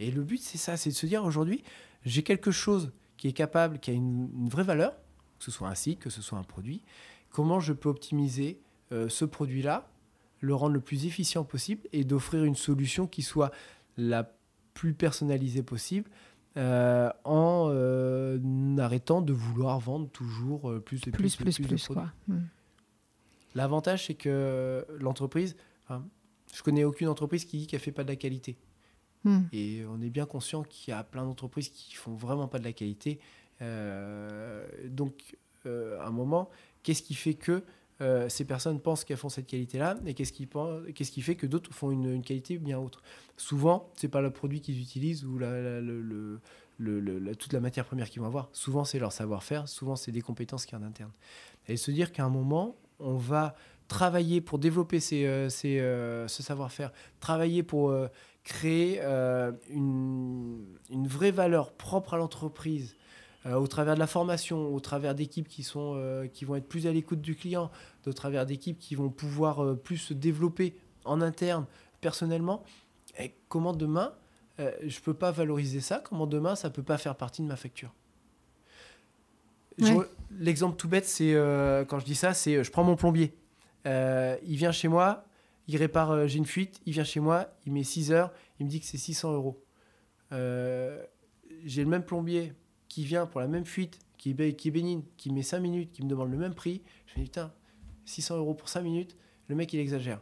S2: Et le but, c'est ça, c'est de se dire aujourd'hui, j'ai quelque chose qui est capable, qui a une, une vraie valeur, que ce soit un site, que ce soit un produit, comment je peux optimiser euh, ce produit-là, le rendre le plus efficient possible et d'offrir une solution qui soit la plus personnalisée possible euh, en euh, arrêtant de vouloir vendre toujours euh, plus et
S1: Plus,
S2: plus,
S1: plus, plus. Mhm.
S2: L'avantage, c'est que l'entreprise, enfin, je connais aucune entreprise qui dit qu'elle fait pas de la qualité.
S1: Mhm.
S2: Et on est bien conscient qu'il y a plein d'entreprises qui font vraiment pas de la qualité. Donc, à un moment, qu'est-ce qui fait que euh, ces personnes pensent qu'elles font cette qualité-là et qu'est-ce qui, fait que d'autres font une, qualité bien autre Souvent, c'est pas le produit qu'ils utilisent ou la, toute la matière première qu'ils vont avoir. Souvent, c'est leur savoir-faire. Souvent, c'est des compétences qui en interne. Et se dire qu'à un moment, on va travailler pour développer ces, euh, euh, ce savoir-faire, travailler pour créer une vraie valeur propre à l'entreprise euh, au travers de la formation, au travers d'équipes qui, sont, euh, qui vont être plus à l'écoute du client, au travers d'équipes qui vont pouvoir euh, plus se développer en interne, personnellement. Et comment demain, je ne peux pas valoriser ça Comment demain, ça ne peut pas faire partie de ma facture?
S1: Ouais.
S2: L'exemple tout bête, c'est quand je dis ça, c'est je prends mon plombier. Il vient chez moi, il répare, j'ai une fuite, il vient chez moi, il met 6 heures, il me dit que c'est 600 euros. J'ai le même plombier qui vient pour la même fuite, qui est, qui est bénigne, qui met 5 minutes, qui me demande le même prix, je me dis, putain, 600 euros pour 5 minutes, le mec, il exagère.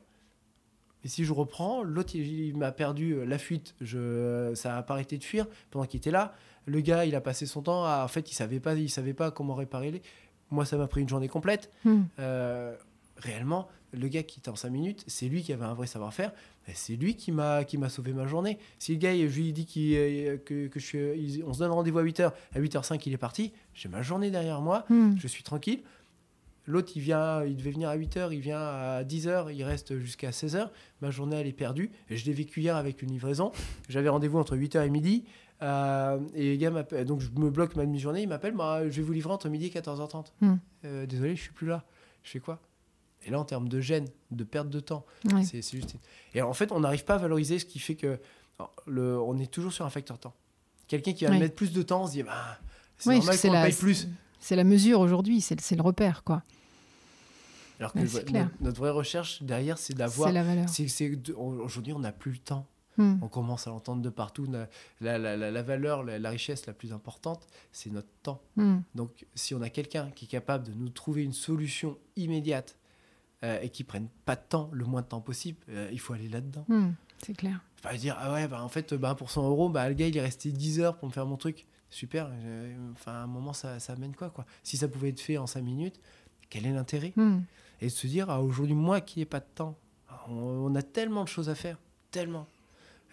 S2: Et si je reprends, l'autre, il, m'a perdu euh, la fuite. Je, ça n'a pas arrêté de fuir pendant qu'il était là. Le gars, il a passé son temps à. En fait, il savait pas, il savait pas comment réparer les. Moi, ça m'a pris une journée complète.
S1: Hmm.
S2: Euh, réellement, le gars qui était en 5 minutes, c'est lui qui avait un vrai savoir-faire. et C'est lui qui m'a qui m'a sauvé ma journée. Si le gars, je lui dis qu'il, euh, que, que je suis, on se donne rendez-vous à 8h, à 8h05, il est parti, j'ai ma journée derrière moi,
S1: Hmm.
S2: je suis tranquille. L'autre, il vient, il devait venir à 8h, il vient à 10h, il reste jusqu'à 16h. Ma journée, elle est perdue. Et je l'ai vécu hier avec une livraison. J'avais rendez-vous entre 8h et midi. euh, et le gars. Donc, je me bloque ma demi-journée. Il m'appelle, bah, je vais vous livrer entre midi et 14h30.
S1: Hmm.
S2: Euh, désolé, je suis plus là. Je fais quoi? Et là, en termes de gêne, de perte de temps,
S1: Ouais.
S2: c'est juste. Et en fait, on n'arrive pas à valoriser ce qui fait que alors, le, on est toujours sur un facteur temps. Quelqu'un qui va
S1: Ouais.
S2: mettre plus de temps, on se dit, bah, c'est normal qu'on
S1: la-
S2: paye plus.
S1: C'est la mesure aujourd'hui, c'est le- repère, quoi.
S2: Alors que le- notre, notre vraie recherche derrière, c'est d'avoir.
S1: C'est la valeur.
S2: Aujourd'hui, on n'a plus le temps.
S1: Hmm.
S2: On commence à l'entendre de partout. La, la- la- la- la valeur, la, la richesse la plus importante, c'est notre temps.
S1: Hmm.
S2: Donc, si on a quelqu'un qui est capable de nous trouver une solution immédiate euh, et qui prenne pas de temps, le moins de temps possible, euh, il faut aller là-dedans.
S1: Hmm. C'est clair.
S2: Faut Pas dire, ah ouais, bah, en fait, bah, pour 100 euros, bah, le gars, il est resté 10 heures pour me faire mon truc. Super. euh, Enfin, à un moment, ça, ça amène quoi, quoi? Si ça pouvait être fait en 5 minutes, quel est l'intérêt?
S1: Hmm.
S2: Et de se dire, ah, aujourd'hui, moi qui n'ai pas de temps, on, on a tellement de choses à faire, tellement.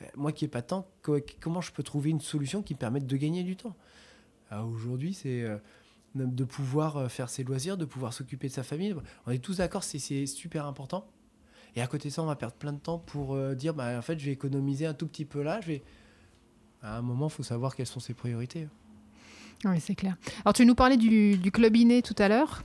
S2: Euh, Moi qui n'ai pas de temps, co- comment je peux trouver une solution qui me permette de gagner du temps? Ah, Aujourd'hui, c'est euh, de pouvoir euh, faire ses loisirs, de pouvoir s'occuper de sa famille. On est tous d'accord, c'est- super important. Et à côté de ça, on va perdre plein de temps pour euh, dire, bah, en fait, je vais économiser un tout petit peu là. Je vais... À un moment, il faut savoir quelles sont ses priorités.
S1: Oui, c'est clair. Alors, tu nous parlais du, du club inné tout à l'heure.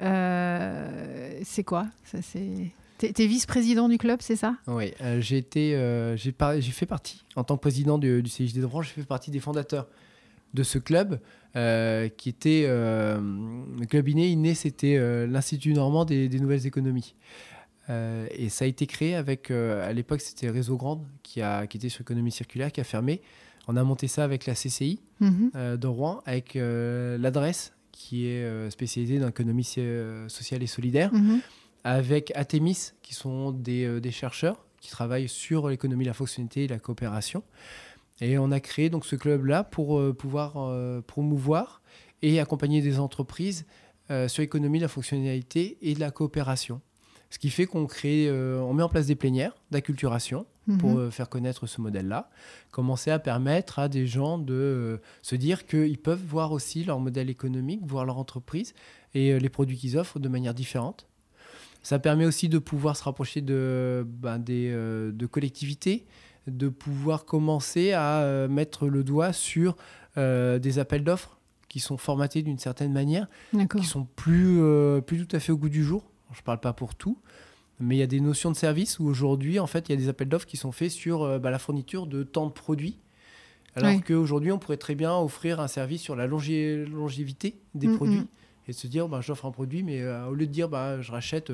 S1: Euh, c'est quoi? Ça, c'est... T'es, vice-président du club, c'est ça?
S2: Oui, euh, j'ai été, j'ai par- fait partie, en tant que président du, du CJD de Branche, j'ai fait partie des fondateurs de ce club euh, qui était euh, le club INE. INE, c'était euh, l'Institut normand des, des nouvelles économies. Et ça a été créé avec, à l'époque, c'était Réseau Grande qui, a, qui était sur économie circulaire, qui a fermé. On a monté ça avec la CCI
S1: Mhm.
S2: de Rouen, avec l'adresse qui est spécialisée dans l'économie sociale et solidaire
S1: Mhm.
S2: avec Atemis, qui sont des, des chercheurs qui travaillent sur l'économie, la fonctionnalité et la coopération. Et on a créé donc ce club-là pour euh, pouvoir euh, promouvoir et accompagner des entreprises euh, sur l'économie, la fonctionnalité et de la coopération. Ce qui fait qu'on crée, on met en place des plénières d'acculturation pour
S1: Mhm.
S2: euh, faire connaître ce modèle-là, commencer à permettre à des gens de se dire qu'ils peuvent voir aussi leur modèle économique, voir leur entreprise et les produits qu'ils offrent de manière différente. Ça permet aussi de pouvoir se rapprocher de, ben, des, de collectivités, de pouvoir commencer à euh, mettre le doigt sur euh, des appels d'offres qui sont formatés d'une certaine manière, qui sont plus, euh, plus tout à fait au goût du jour. Je ne parle pas pour tout, mais il y a des notions de service où aujourd'hui, en fait, il y a des appels d'offres qui sont faits sur bah, la fourniture de tant de produits. Alors
S1: Oui.
S2: qu'aujourd'hui, on pourrait très bien offrir un service sur la longévité des
S1: Mm,
S2: produits
S1: mm.
S2: et se dire, bah, j'offre un produit, mais euh, au lieu de dire, bah, je rachète,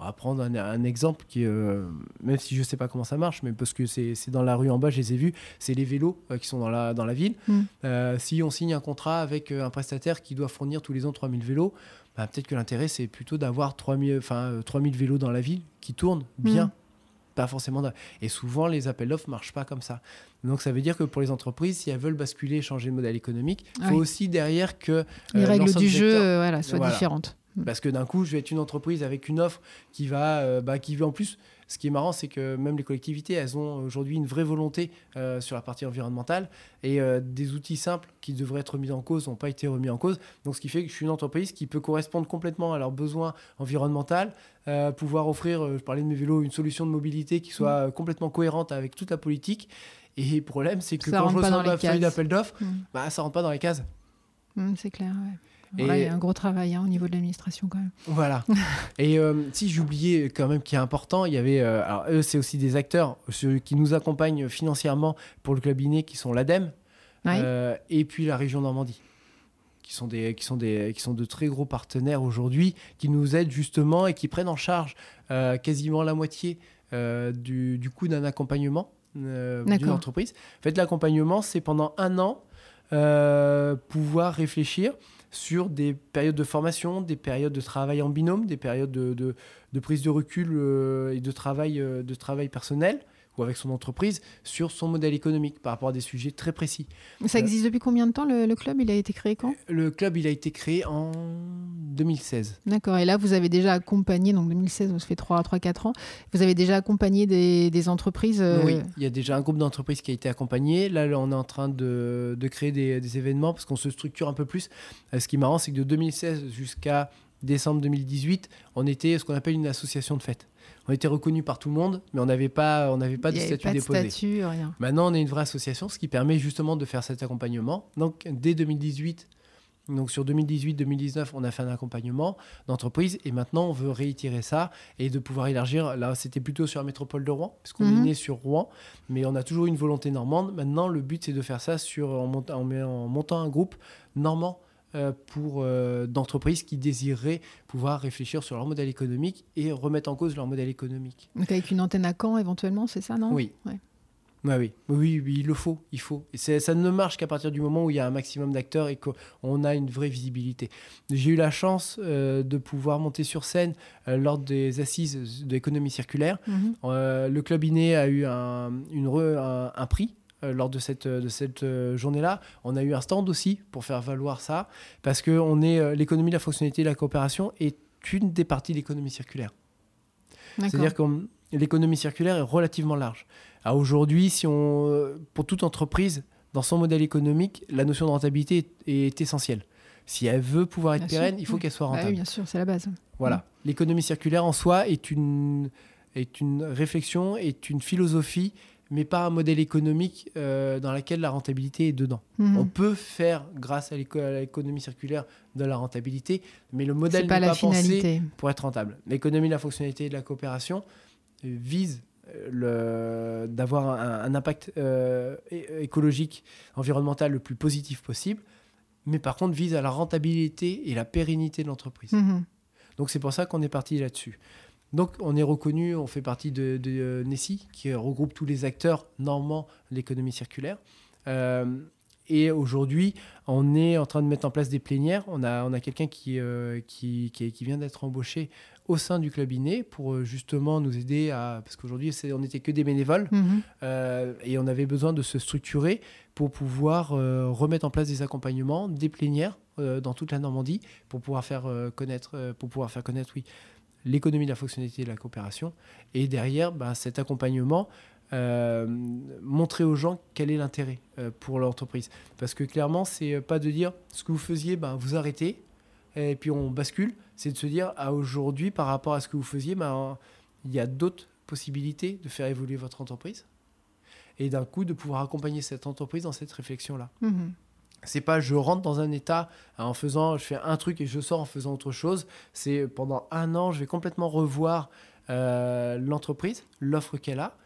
S2: on va prendre un, un exemple qui, euh, même si je ne sais pas comment ça marche, mais parce que c'est dans la rue en bas, je les ai vus, c'est les vélos euh, qui sont dans la, dans la ville.
S1: Mm.
S2: Euh, si on signe un contrat avec un prestataire qui doit fournir tous les ans 3000 vélos, bah, peut-être que l'intérêt, c'est plutôt d'avoir 3000, enfin, euh, 3000 vélos dans la ville qui tournent bien.
S1: Mm.
S2: Pas forcément. Et souvent, les appels d'offres ne marchent pas comme ça. Donc, ça veut dire que pour les entreprises, si elles veulent basculer, changer de modèle économique, il faut
S1: Oui.
S2: aussi derrière que.
S1: Les règles du jeu voilà, soient
S2: Voilà.
S1: différentes.
S2: Parce que d'un coup, je vais être une entreprise avec une offre qui va, euh, bah, qui en plus. Ce qui est marrant, c'est que même les collectivités, elles ont aujourd'hui une vraie volonté euh, sur la partie environnementale et euh, des outils simples qui devraient être mis en cause n'ont pas été remis en cause. Donc, ce qui fait que je suis une entreprise qui peut correspondre complètement à leurs besoins environnementaux, euh, pouvoir offrir, je parlais de mes vélos, une solution de mobilité qui soit euh, complètement cohérente avec toute la politique. Et le problème, c'est que
S1: Ça
S2: quand je reçois ma feuille d'appel d'offres,
S1: Mm.
S2: bah, ça rentre pas dans les cases.
S1: Mm, c'est clair. ouais. Il y a un gros travail hein, au niveau de l'administration quand même.
S2: Voilà. et euh, si j'oubliais quand même qui est important, il y avait. euh, alors, eux, c'est aussi des acteurs ceux qui nous accompagnent financièrement pour le club INE, qui sont l'ADEME
S1: Oui.
S2: euh, et puis la région Normandie. Qui sont, des, qui, sont des, qui sont de très gros partenaires aujourd'hui, qui nous aident justement et qui prennent en charge euh, quasiment la moitié euh, du, du coût d'un accompagnement euh, d'une entreprise. En fait, l'accompagnement, c'est pendant un an euh, pouvoir réfléchir sur des périodes de formation, des périodes de travail en binôme, des périodes de, prise de recul euh, et de travail, euh, de travail personnel ou avec son entreprise sur son modèle économique par rapport à des sujets très précis.
S1: Ça existe depuis combien de temps le, le club? Il a été créé quand?
S2: Le club, il a été créé en 2016.
S1: D'accord. Et là, vous avez déjà accompagné, donc 2016, ça fait 3-4 ans, vous avez déjà accompagné des, des entreprises euh,
S2: Oui, il y a déjà un groupe d'entreprises qui a été accompagné. Là, on est en train de, de créer des, des événements parce qu'on se structure un peu plus. Euh, ce qui est marrant, c'est que de 2016 jusqu'à décembre 2018, on était ce qu'on appelle une association de fête. On était reconnu par tout le monde, mais on n'avait pas, on n'avait pas de statut
S1: pas de
S2: déposé.
S1: statut, rien.
S2: Maintenant, on est une vraie association, ce qui permet justement de faire cet accompagnement. Donc, dès 2018, donc sur 2018-2019, on a fait un accompagnement d'entreprise et maintenant, on veut réitérer ça et de pouvoir élargir. Là, c'était plutôt sur la métropole de Rouen, puisqu'on
S1: Mhm.
S2: est né sur Rouen, mais on a toujours une volonté normande. Maintenant, le but, c'est de faire ça sur, en, monta- en montant un groupe normand pour euh, d'entreprises qui désireraient pouvoir réfléchir sur leur modèle économique et remettre en cause leur modèle économique.
S1: Donc avec une antenne à Caen éventuellement, c'est ça, non?
S2: Oui.
S1: Ouais.
S2: Ouais, oui. oui, oui, il le faut, il faut. Et ça ne marche qu'à partir du moment où il y a un maximum d'acteurs et qu'on a une vraie visibilité. J'ai eu la chance euh, de pouvoir monter sur scène euh, lors des assises de l'économie circulaire.
S1: Mhm.
S2: Euh, le club Iné a eu un, une re- un, un prix. Euh, lors de cette, de cette euh, journée-là, on a eu un stand aussi pour faire valoir ça, parce que on est euh, l'économie, la fonctionnalité, la coopération est une des parties de l'économie circulaire. C'est-à-dire que l'économie circulaire est relativement large. À Aujourd'hui, si on, euh, pour toute entreprise, dans son modèle économique, la notion de rentabilité est, est essentielle. Si elle veut pouvoir être
S1: Bien
S2: pérenne,
S1: sûr,
S2: il faut
S1: oui.
S2: qu'elle soit
S1: Bah
S2: rentable.
S1: oui, bien sûr, c'est la base.
S2: Voilà. L'économie circulaire en soi est une, est une réflexion, est une philosophie, mais pas un modèle économique euh, dans lequel la rentabilité est dedans.
S1: Mhm.
S2: On peut faire, grâce à l'éco- à l'économie circulaire, de la rentabilité, mais le modèle n'est
S1: pas
S2: pas, pensé pour être rentable. L'économie de la fonctionnalité et de la coopération euh, vise euh, d'avoir un, un impact euh, écologique, environnemental le plus positif possible, mais par contre vise à la rentabilité et la pérennité de l'entreprise.
S1: Mhm.
S2: Donc c'est pour ça qu'on est parti là-dessus. Donc on est reconnu, on fait partie de, de euh, Nessie, qui regroupe tous les acteurs normands de l'économie circulaire. Euh, et aujourd'hui, on est en train de mettre en place des plénières. On a, on a quelqu'un qui, euh, qui, qui, qui vient d'être embauché au sein du club INE pour justement nous aider à... Parce qu'aujourd'hui, on n'était que des bénévoles.
S1: Mhm.
S2: Euh, et on avait besoin de se structurer pour pouvoir euh, remettre en place des accompagnements, des plénières dans toute la Normandie pour pouvoir faire connaître, pour pouvoir faire connaître, oui, l'économie de la fonctionnalité de la coopération. Et derrière, ben, cet accompagnement, euh, montrer aux gens quel est l'intérêt euh, pour l'entreprise. Parce que clairement, c'est euh, pas de dire ce que vous faisiez, ben, vous arrêtez et puis on bascule. C'est de se dire à aujourd'hui, par rapport à ce que vous faisiez, ben, il y a d'autres possibilités de faire évoluer votre entreprise et d'un coup de pouvoir accompagner cette entreprise dans cette réflexion-là.
S1: Mhm.
S2: C'est pas je rentre dans un état en faisant, je fais un truc et je sors en faisant autre chose. C'est pendant un an, je vais complètement revoir euh, l'entreprise, l'offre qu'elle a.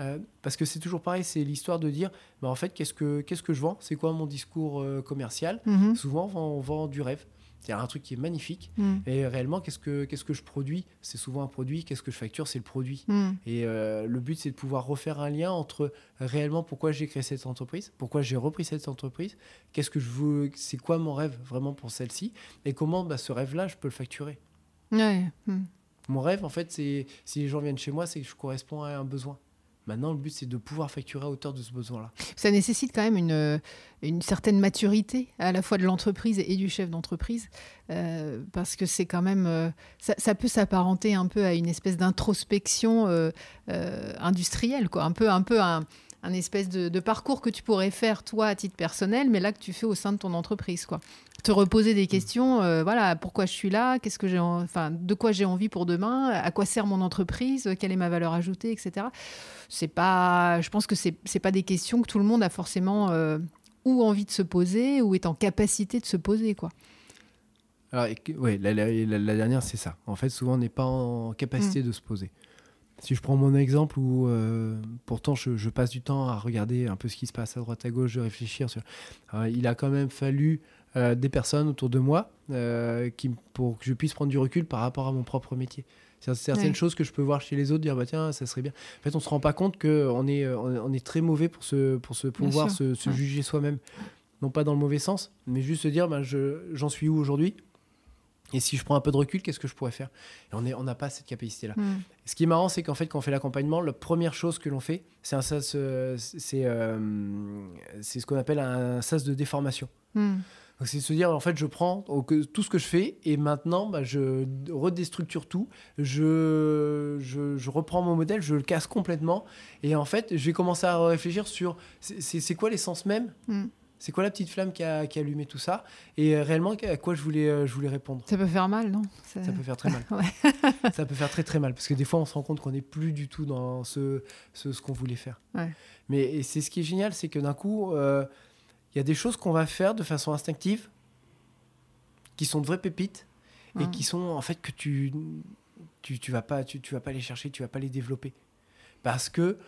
S2: Euh, parce que c'est toujours pareil, c'est l'histoire de dire, bah, en fait, qu'est-ce que, qu'est-ce que je vends? C'est quoi mon discours euh, commercial?
S1: Mhm.
S2: Souvent, on vend, on vend du rêve. C'est-à-dire un truc qui est magnifique.
S1: Mhm.
S2: Et réellement, qu'est-ce que, qu'est-ce que je produis? C'est souvent un produit. Qu'est-ce que je facture? C'est le produit.
S1: Mhm.
S2: Et euh, le but, c'est de pouvoir refaire un lien entre réellement pourquoi j'ai créé cette entreprise, pourquoi j'ai repris cette entreprise, qu'est-ce que je veux, c'est quoi mon rêve vraiment pour celle-ci, et comment bah, ce rêve-là, je peux le facturer.
S1: Ouais. Mhm.
S2: Mon rêve, en fait, c'est si les gens viennent chez moi, c'est que je corresponds à un besoin. Maintenant, le but, c'est de pouvoir facturer à hauteur de ce besoin-là.
S1: Ça nécessite quand même une, une certaine maturité à la fois de l'entreprise et du chef d'entreprise, euh, parce que c'est quand même, euh, ça, peut s'apparenter un peu à une espèce d'introspection euh, industrielle, quoi, un peu, un peu un, un espèce de, de parcours que tu pourrais faire toi à titre personnel, mais là que tu fais au sein de ton entreprise, quoi. Te reposer des questions, euh, voilà, pourquoi je suis là, qu'est-ce que j'ai, en- enfin, de quoi j'ai envie pour demain, à quoi sert mon entreprise, quelle est ma valeur ajoutée, etc. C'est pas, je pense que c'est c'est pas des questions que tout le monde a forcément euh, ou envie de se poser ou est en capacité de se poser, quoi.
S2: Alors, ouais, la, la- la- la dernière, c'est ça. En fait, souvent, on n'est pas en capacité de se poser. Si je prends mon exemple où euh, pourtant je, je passe du temps à regarder un peu ce qui se passe à droite à gauche, de réfléchir sur. Alors, il a quand même fallu euh, des personnes autour de moi euh, qui, pour que je puisse prendre du recul par rapport à mon propre métier. C'est certaines
S1: Ouais.
S2: choses que je peux voir chez les autres, dire bah tiens, ça serait bien. En fait, on se rend pas compte qu'on est, euh, on est, très mauvais pour se, pour se pouvoir se, se
S1: ouais.
S2: juger soi-même. non pas dans le mauvais sens, mais juste se dire je, j'en suis où aujourd'hui? Et si je prends un peu de recul, qu'est-ce que je pourrais faire? Et on n'a on pas cette capacité-là.
S1: Mm.
S2: Ce qui est marrant, c'est qu'en fait, quand on fait l'accompagnement, la première chose que l'on fait, c'est un sas, euh, c'est, euh, c'est ce qu'on appelle un sas de déformation.
S1: Mm.
S2: Donc, c'est de se dire, en fait, je prends tout ce que je fais et maintenant, bah, je redéstructure tout. Je, je, je reprends mon modèle, je le casse complètement. Et en fait, je vais commencer à réfléchir sur c'est- quoi l'essence même
S1: Mm.
S2: C'est quoi la petite flamme qui a, qui a allumé tout ça Et euh, réellement, à quoi je voulais, euh, je voulais répondre?
S1: Ça peut faire mal, non?
S2: Ça peut faire très mal. Ça peut faire très très mal parce que des fois on se rend compte qu'on n'est plus du tout dans ce, ce, ce qu'on voulait faire.
S1: Ouais.
S2: Mais c'est ce qui est génial, c'est que d'un coup, euh, il y a des choses qu'on va faire de façon instinctive, qui sont de vraies pépites et
S1: Mhm.
S2: qui sont en fait que tu tu, tu vas pas tu, tu vas pas les chercher, tu vas pas les développer parce que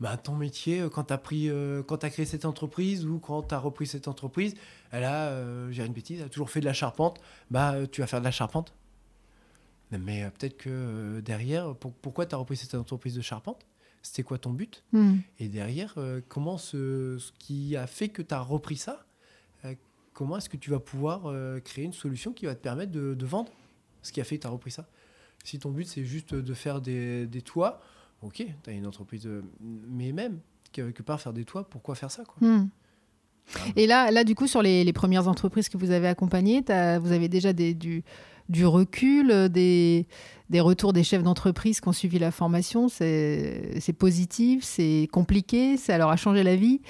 S2: bah, ton métier, euh, quand tu as, pris, euh, quand as créé cette entreprise ou quand tu as repris cette entreprise, elle a, euh, j'ai une bêtise, elle a toujours fait de la charpente, bah, tu vas faire de la charpente. Mais peut-être que derrière, pour- pourquoi tu as repris cette entreprise de charpente? C'était quoi ton but
S1: Mm.
S2: Et derrière, euh, comment ce, ce qui a fait que tu as repris ça, euh, comment est-ce que tu vas pouvoir euh, créer une solution qui va te permettre de, de vendre ce qui a fait que tu as repris ça? Si ton but c'est juste de faire des, des toits, ok, tu as une entreprise, mais même quelque part faire des toits, pourquoi faire ça quoi?
S1: Mm. Et là, là, du coup, sur les, les premières entreprises que vous avez accompagnées, vous avez déjà des, du, du recul, euh, des, des retours des chefs d'entreprise qui ont suivi la formation. C'est positif, c'est compliqué, ça leur a changé la vie?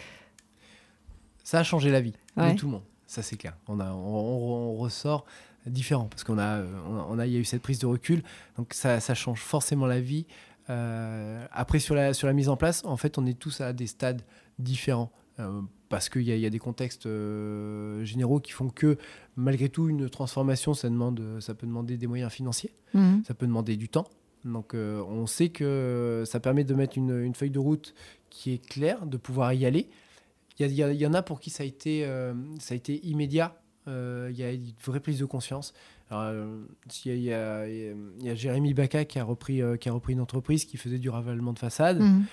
S2: Ça a changé la vie
S1: Ouais.
S2: de tout le monde, ça c'est clair. On, a, on, on- on ressort différent parce qu'on a, on a, on a- il y a eu cette prise de recul, donc ça, ça change forcément la vie. Euh, après sur la, sur la mise en place, en fait, on est tous à des stades différents. euh, parce qu'il y, a- il y a des contextes euh, généraux qui font que malgré tout une transformation ça demande ça peut demander des moyens financiers
S1: Mhm.
S2: ça peut demander du temps. Donc euh, on sait que ça permet de mettre une, une feuille de route qui est claire, de pouvoir y aller. Il y, en a pour qui ça a été, euh, ça a été immédiat. Il y a une vraie prise de conscience. Il, y a, Jérémy Baca qui a, repris, qui a repris une entreprise qui faisait du ravalement de façade
S1: Mhm.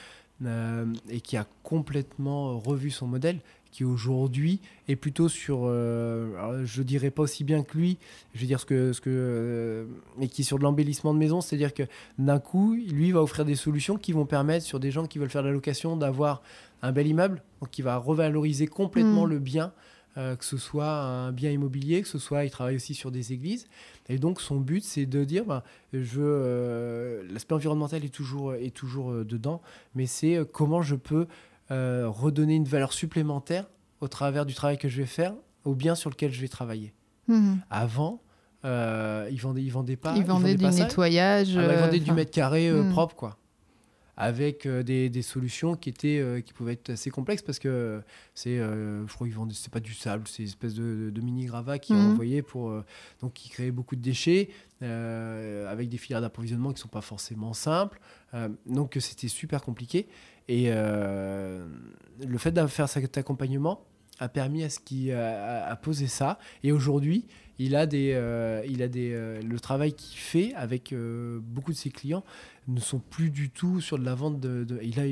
S2: Euh, et qui a complètement revu son modèle, qui aujourd'hui est plutôt sur, euh, je dirais pas aussi bien que lui, je vais dire ce que, ce que, euh, mais qui est sur de l'embellissement de maison, c'est-à-dire que d'un coup, lui va offrir des solutions qui vont permettre sur des gens qui veulent faire de la location d'avoir un bel immeuble, donc qui va revaloriser complètement
S1: Mm.
S2: le bien. Euh, que ce soit un bien immobilier, que ce soit, il travaille aussi sur des églises. Et donc, son but, c'est de dire, ben, je, euh, l'aspect environnemental est toujours, est toujours euh, dedans, mais c'est comment je peux redonner une valeur supplémentaire au travers du travail que je vais faire au bien sur lequel je vais travailler.
S1: Mhm.
S2: Avant, ils vendaient, ils vendaient pas.
S1: Ils vendaient du
S2: pas
S1: nettoyage.
S2: Ah bah, ils vendaient du mètre carré
S1: hmm.
S2: propre, quoi. Avec euh, des, des solutions qui étaient euh, qui pouvaient être assez complexes parce que euh, c'est, je crois qu'ils vendaient, c'est pas du sable, c'est une espèce de, de mini gravat qui
S1: Mhm.
S2: est envoyé pour donc qui créait beaucoup de déchets avec des filières d'approvisionnement qui sont pas forcément simples. Donc c'était super compliqué et le fait de faire cet accompagnement a permis à ce qui a, a posé ça. Et aujourd'hui il a des euh, il a des euh, le travail qu'il fait avec euh, beaucoup de ses clients ne sont plus du tout sur de la vente de, de- il a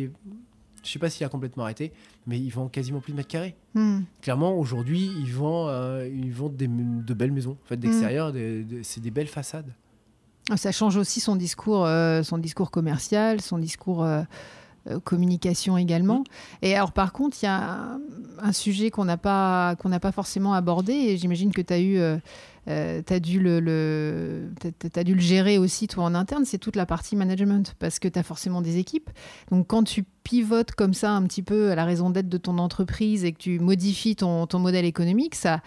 S2: je sais pas s'il a complètement arrêté mais ils vendent quasiment plus de mètres carrés.
S1: Mhm.
S2: clairement aujourd'hui ils vendent euh, ils vendent des, de belles maisons. En fait d'extérieur des- c'est des belles façades.
S1: Ça change aussi son discours, euh, son discours commercial, son discours euh, euh, communication également. Et alors par contre, il y a un, sujet qu'on n'a pas pas forcément abordé et j'imagine que tu as eu euh, euh, le, dû le gérer aussi toi en interne, c'est toute la partie management parce que tu as forcément des équipes. Donc quand tu pivotes comme ça un petit peu à la raison d'être de ton entreprise et que tu modifies ton, ton modèle économique, ça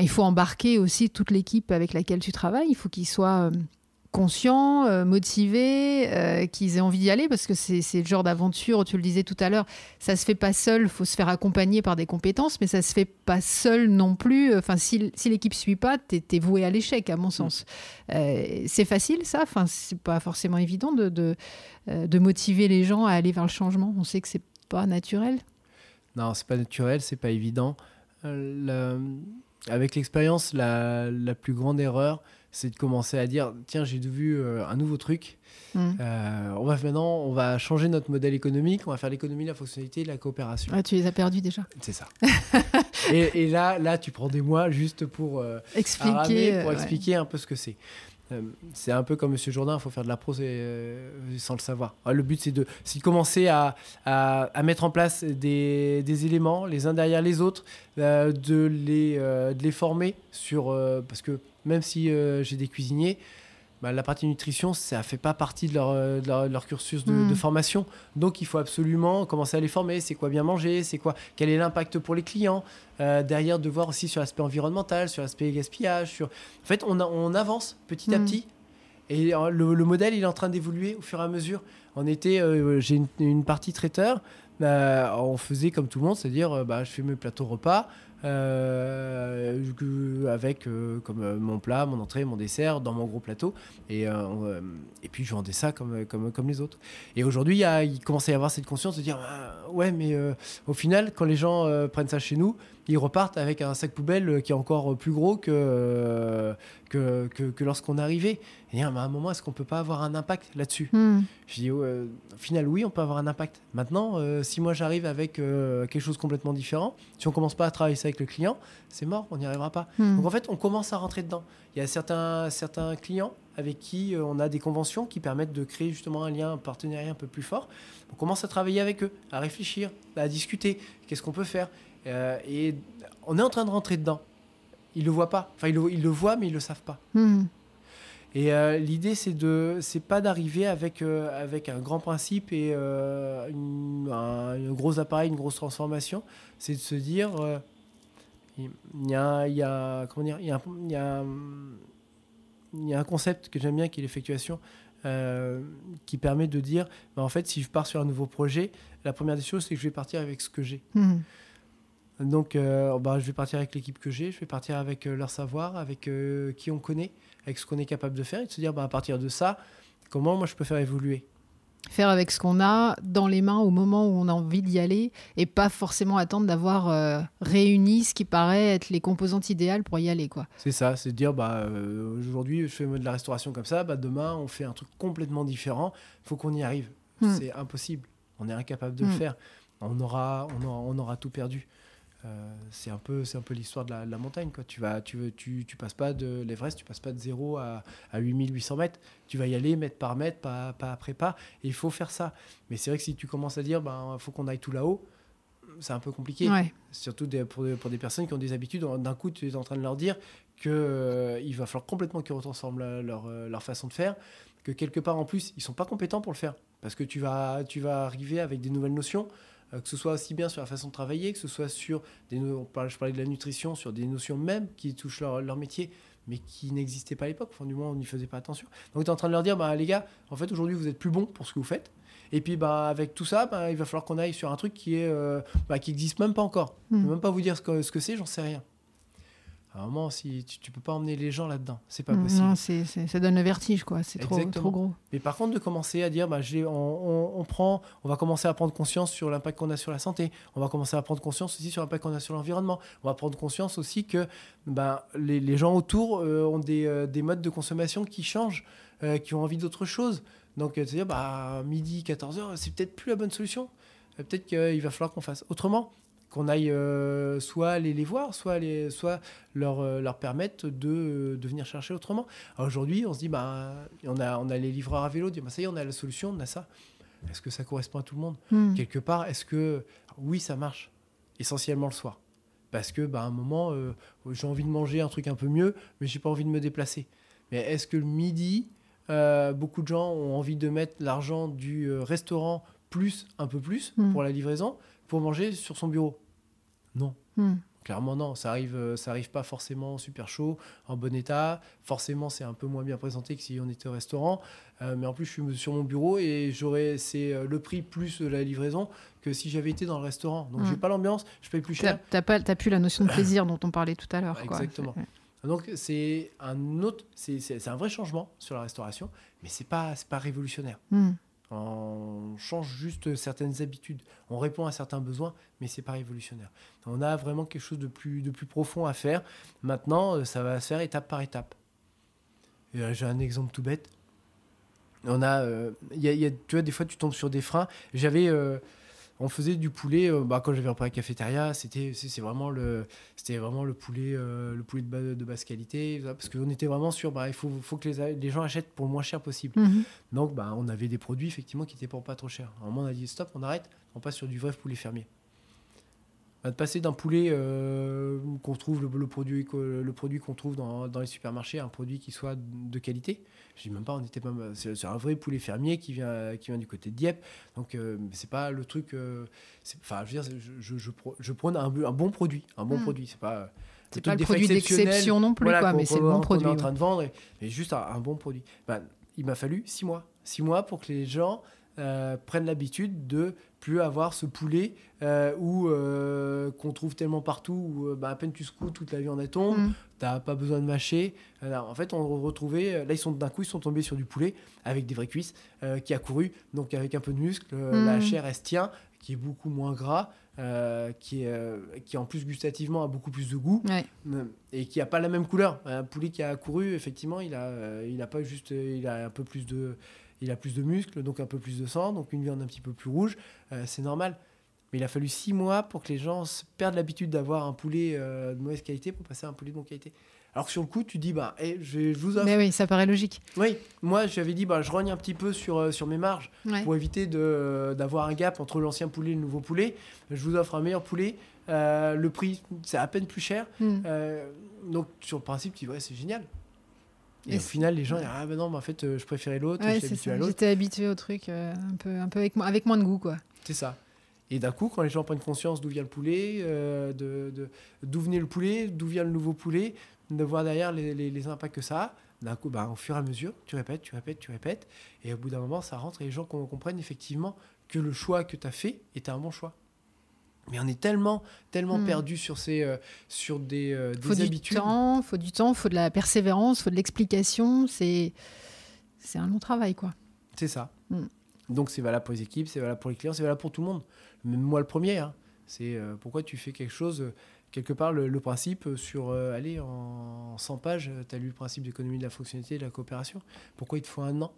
S1: il faut embarquer aussi toute l'équipe avec laquelle tu travailles. Il faut qu'ils soient euh, conscients, euh, motivés, euh, qu'ils aient envie d'y aller parce que c'est le genre d'aventure, tu le disais tout à l'heure, ça se fait pas seul, il faut se faire accompagner par des compétences, mais ça se fait pas seul non plus. Enfin, si, si l'équipe suit pas, tu es, voué à l'échec, à mon sens. Euh, c'est facile ça, enfin, c'est pas forcément évident de, de, euh, de motiver les gens à aller vers le changement. On sait que c'est pas naturel.
S2: Non, c'est pas naturel, c'est pas évident. Le- Avec l'expérience, la, la plus grande erreur, c'est de commencer à dire tiens, j'ai vu euh, un nouveau truc.
S1: Mm.
S2: Euh, on va maintenant, on va changer notre modèle économique. On va faire l'économie, la fonctionnalité, la coopération.
S1: Ah, tu les as perdus déjà.
S2: C'est ça. et, là, là, tu prends des mois juste pour
S1: expliquer,
S2: pour expliquer un peu ce que c'est. Euh, c'est un peu comme Monsieur Jourdain, il faut faire de la prose euh, sans le savoir. Ah, le but, c'est de, de, commencer à, à, mettre en place des, des, éléments, les uns derrière les autres, euh, de, les, de les former sur. parce que même si j'ai des cuisiniers, bah, la partie nutrition, ça ne fait pas partie de leur, euh, leur, cursus de, hmm. formation. Donc, il faut absolument commencer à les former. C'est quoi bien manger? C'est quoi? Quel est l'impact pour les clients? Euh, Derrière, de voir aussi sur l'aspect environnemental, sur l'aspect gaspillage. Sur... En fait, on, on avance petit à hmm. petit. Et euh, le, modèle, il est en train d'évoluer au fur et à mesure. En été, j'ai une, partie traiteur. on faisait comme tout le monde, c'est-à-dire bah, je fais mes plateaux repas. Euh, avec euh, comme euh, mon plat, mon entrée, mon dessert dans mon gros plateau. Et, puis je vendais ça comme, comme, comme les autres. Et aujourd'hui, il, commence à y avoir cette conscience de dire ah, Ouais, mais au final, quand les gens prennent ça chez nous, ils repartent avec un sac poubelle qui est encore plus gros que, que, que, lorsqu'on arrivé. Et à un moment, est-ce qu'on peut pas avoir un impact là-dessus hmm. Je dis, au final, oui, on peut avoir un impact. Maintenant, si moi j'arrive avec quelque chose complètement différent, si on commence pas à travailler ça avec le client, c'est mort, on n'y arrivera pas. Hmm. Donc en fait, on commence à rentrer dedans. Il y a certains, certains clients avec qui on a des conventions qui permettent de créer justement un lien, un partenariat un peu plus fort. On commence à travailler avec eux, à réfléchir, à discuter. Qu'est-ce qu'on peut faire? Euh, et on est en train de rentrer dedans. Ils le voient pas. Enfin, ils le, ils le voient, mais ils le savent pas. Hmm. Et euh, l'idée, c'est de, c'est pas d'arriver avec euh, avec un grand principe et un, gros appareil, une grosse transformation. C'est de se dire, il y a, il y a comment dire, il y a, il y a, il y a un concept que j'aime bien qui est l'effectuation. qui permet de dire, bah, en fait, si je pars sur un nouveau projet, la première des choses, c'est que je vais partir avec ce que j'ai. Hmm. Donc, euh, bah, je vais partir avec l'équipe que j'ai, je vais partir avec euh, leur savoir, avec euh, qui on connaît, avec ce qu'on est capable de faire, et de se dire, bah, à partir de ça, comment moi je peux faire évoluer
S1: Faire avec ce qu'on a dans les mains au moment où on a envie d'y aller, et pas forcément attendre d'avoir réuni ce qui paraît être les composantes idéales pour y aller. quoi.
S2: C'est ça, c'est de dire, bah, aujourd'hui je fais de la restauration comme ça, bah, demain on fait un truc complètement différent, il faut qu'on y arrive. Hmm. C'est impossible, on est incapable de le hmm. faire. On aura, on aura, on aura tout perdu. Euh, c'est un peu, c'est un peu l'histoire de la, montagne. Quoi. Tu vas, tu, tu, tu passes pas de l'Everest, tu passes pas de 0 à, à 8800 mètres. Tu vas y aller mètre par mètre, pas, pas après pas. Et il faut faire ça. Mais c'est vrai que si tu commences à dire, ben, faut qu'on aille tout là-haut, c'est un peu compliqué. Surtout pour, pour, des personnes qui ont des habitudes. D'un coup, tu es en train de leur dire qu'il euh, il va falloir complètement qu'ils retransforment leur, euh, leur, façon de faire. Que quelque part, en plus, ils sont pas compétents pour le faire. Parce que tu vas, tu vas arriver avec des nouvelles notions. Euh, que ce soit aussi bien sur la façon de travailler, que ce soit sur des je parlais de la nutrition, sur des notions même qui touchent leur, leur métier, mais qui n'existaient pas à l'époque. Enfin, du moins, on n'y faisait pas attention. Donc, tu es en train de leur dire, bah, les gars, en fait, aujourd'hui, vous êtes plus bons pour ce que vous faites. Et puis, bah, avec tout ça, bah, il va falloir qu'on aille sur un truc qui est, euh, bah, qui existe même pas encore. Je ne peux hmm. même pas vous dire ce que, ce que c'est, j'en sais rien à un moment, si tu, ne peux pas emmener les gens là-dedans, c'est pas possible.
S1: Non, ça donne le vertige, quoi. C'est trop, trop, gros.
S2: Mais par contre, de commencer à dire, bah, on, on, prend, on va commencer à prendre conscience sur l'impact qu'on a sur la santé. On va commencer à prendre conscience aussi sur l'impact qu'on a sur l'environnement. On va prendre conscience aussi que bah, les, les, gens autour euh, ont des, euh, des, modes de consommation qui changent, euh, qui ont envie d'autre chose. Donc, cest dire, bah, midi, 14h, c'est peut-être plus la bonne solution. Peut-être qu'il va falloir qu'on fasse autrement qu'on aille euh, soit aller les voir, soit, soit leur, euh, leur permettre de, de, venir chercher autrement. Aujourd'hui, on se dit, bah, on, a, on a les livreurs à vélo, dit, bah, ça y est, on a la solution, on a ça. Est-ce que ça correspond à tout le monde? Hmm. Quelque part, est-ce que oui, ça marche essentiellement le soir Parce que bah, à un moment, euh, j'ai envie de manger un truc un peu mieux, mais j'ai pas envie de me déplacer. Mais est-ce que le midi, beaucoup de gens ont envie de mettre l'argent du restaurant plus un peu plus hmm. pour la livraison pour manger sur son bureau? Non. Hmm. Clairement, non. Ça arrive, euh, ça arrive pas forcément super chaud, en bon état. Forcément, c'est un peu moins bien présenté que si on était au restaurant. Euh, mais en plus, je suis sur mon bureau et j'aurais c'est euh, le prix plus la livraison que si j'avais été dans le restaurant. Donc, je j'ai pas l'ambiance, je paye plus cher.
S1: T'as pas, as plus la notion de plaisir dont on parlait tout à l'heure.
S2: Exactement. Donc, c'est un autre, c'est un vrai changement sur la restauration, mais c'est pas, pas révolutionnaire. Hmm. On change juste certaines habitudes, on répond à certains besoins, mais c'est pas révolutionnaire. On a vraiment quelque chose de plus, de plus profond à faire. Maintenant, euh, ça va se faire étape par étape. Euh, j'ai un exemple tout bête. On a, euh, y a, tu vois, des fois, tu tombes sur des freins. J'avais on faisait du poulet. euh, bah, quand j'avais repris la cafétéria, c'était c'est vraiment le c'était vraiment le poulet euh, le poulet de, ba- de basse qualité, parce qu'on était vraiment sur bah il faut faut que les, les gens achètent pour le moins cher possible.
S1: Mhm.
S2: Donc bah on avait des produits effectivement qui étaient pour pas trop cher. À un moment on a dit stop, on arrête, on passe sur du vrai poulet fermier. De passer d'un poulet euh, qu'on trouve le, le produit le produit qu'on trouve dans, dans les supermarchés à un produit qui soit de qualité. Je dis même pas, on était pas c'est c'est un vrai poulet fermier qui vient qui vient du côté de Dieppe. Donc euh, c'est pas le truc. euh, c'est- Enfin je veux dire, je, je, je, prône un, un bon produit, un bon
S1: Mm.
S2: produit. C'est pas
S1: C'est
S2: truc
S1: pas le produit d'exception non plus,
S2: voilà,
S1: quoi, mais c'est le bon produit.
S2: est en train de vendre, mais juste un, un bon produit. Ben, il m'a fallu six mois. Six mois pour que les gens euh, prennent l'habitude de plus avoir ce poulet euh, où, euh, qu'on trouve tellement partout où ben, à peine tu secoues toute la viande elle tombe,
S1: Mm.
S2: t'as pas besoin de mâcher. Alors, en fait, on retrouvait, là ils sont d'un coup ils sont tombés sur du poulet avec des vraies cuisses qui a couru, donc avec un peu de muscle, euh,
S1: Mm.
S2: la chair elle se tient, qui est beaucoup moins gras, euh, qui, est, euh, qui en plus gustativement a beaucoup plus de goût
S1: Ouais.
S2: euh, et qui a pas la même couleur. Un poulet qui a couru, effectivement, il a, il a pas juste, il a un peu plus de, il a plus de muscles, donc un peu plus de sang, donc une viande un petit peu plus rouge. Euh, c'est normal. Mais il a fallu six mois pour que les gens perdent l'habitude d'avoir un poulet euh, de mauvaise qualité pour passer à un poulet de bonne qualité. Alors que sur le coup, tu dis, bah, eh, je, je vous offre.
S1: Mais oui, ça paraît logique.
S2: Oui, moi j'avais dit, bah, je rogne un petit peu sur, euh, sur mes marges
S1: Ouais.
S2: pour éviter d'avoir un gap entre l'ancien poulet et le nouveau poulet. Je vous offre un meilleur poulet. Le prix, c'est à peine plus cher.
S1: Mm.
S2: Euh, donc sur le principe, tu dis ouais, c'est génial. Et, au final, les gens disent ah ben non, mais en fait, euh, je préférais l'autre,
S1: Ouais,
S2: j'étais habitué
S1: ça.
S2: à l'autre.
S1: J'étais habitué au truc euh, un peu, un peu avec, mo- avec moins de goût, quoi.
S2: C'est ça. Et d'un coup, quand les gens prennent conscience d'où vient le poulet, euh, de, d'où venait le poulet, d'où vient le nouveau poulet, de voir derrière les, les- les impacts que ça a, d'un coup, bah, au fur et à mesure, tu répètes, tu répètes, tu répètes, et au bout d'un moment, ça rentre et les gens com- comprennent effectivement que le choix que tu as fait était un bon choix. Mais on est tellement, tellement
S1: Mm.
S2: perdu sur, ces, euh, sur des, euh, des
S1: faut du temps, faut du temps, faut de la persévérance, faut de l'explication. C'est, c'est un long travail, quoi.
S2: C'est ça.
S1: Mm.
S2: Donc c'est valable pour les équipes, c'est valable pour les clients, c'est valable pour tout le monde. Même moi le premier. hein. C'est euh, pourquoi tu fais quelque chose, euh, quelque part le, le principe sur, allez, en 100 pages, tu as lu le principe d'économie de la fonctionnalité et de la coopération. Pourquoi il te faut un an?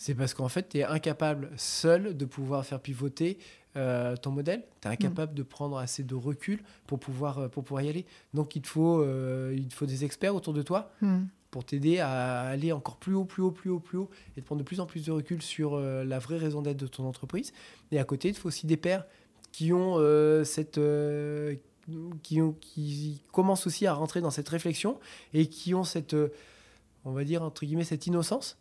S2: C'est parce qu'en fait, tu es incapable seul de pouvoir faire pivoter euh, ton modèle. Tu es incapable de prendre assez de recul pour pouvoir, euh, pour pouvoir y aller. Donc il te, faut, euh, il te faut des experts autour de toi
S1: Mm.
S2: pour t'aider à aller encore plus haut, plus haut, plus haut, plus haut, et de prendre de plus en plus de recul sur euh, la vraie raison d'être de ton entreprise. Et à côté, il te faut aussi des pairs qui ont cette... qui, ont, qui commencent aussi à rentrer dans cette réflexion et qui ont cette, on va dire, entre guillemets, cette innocence,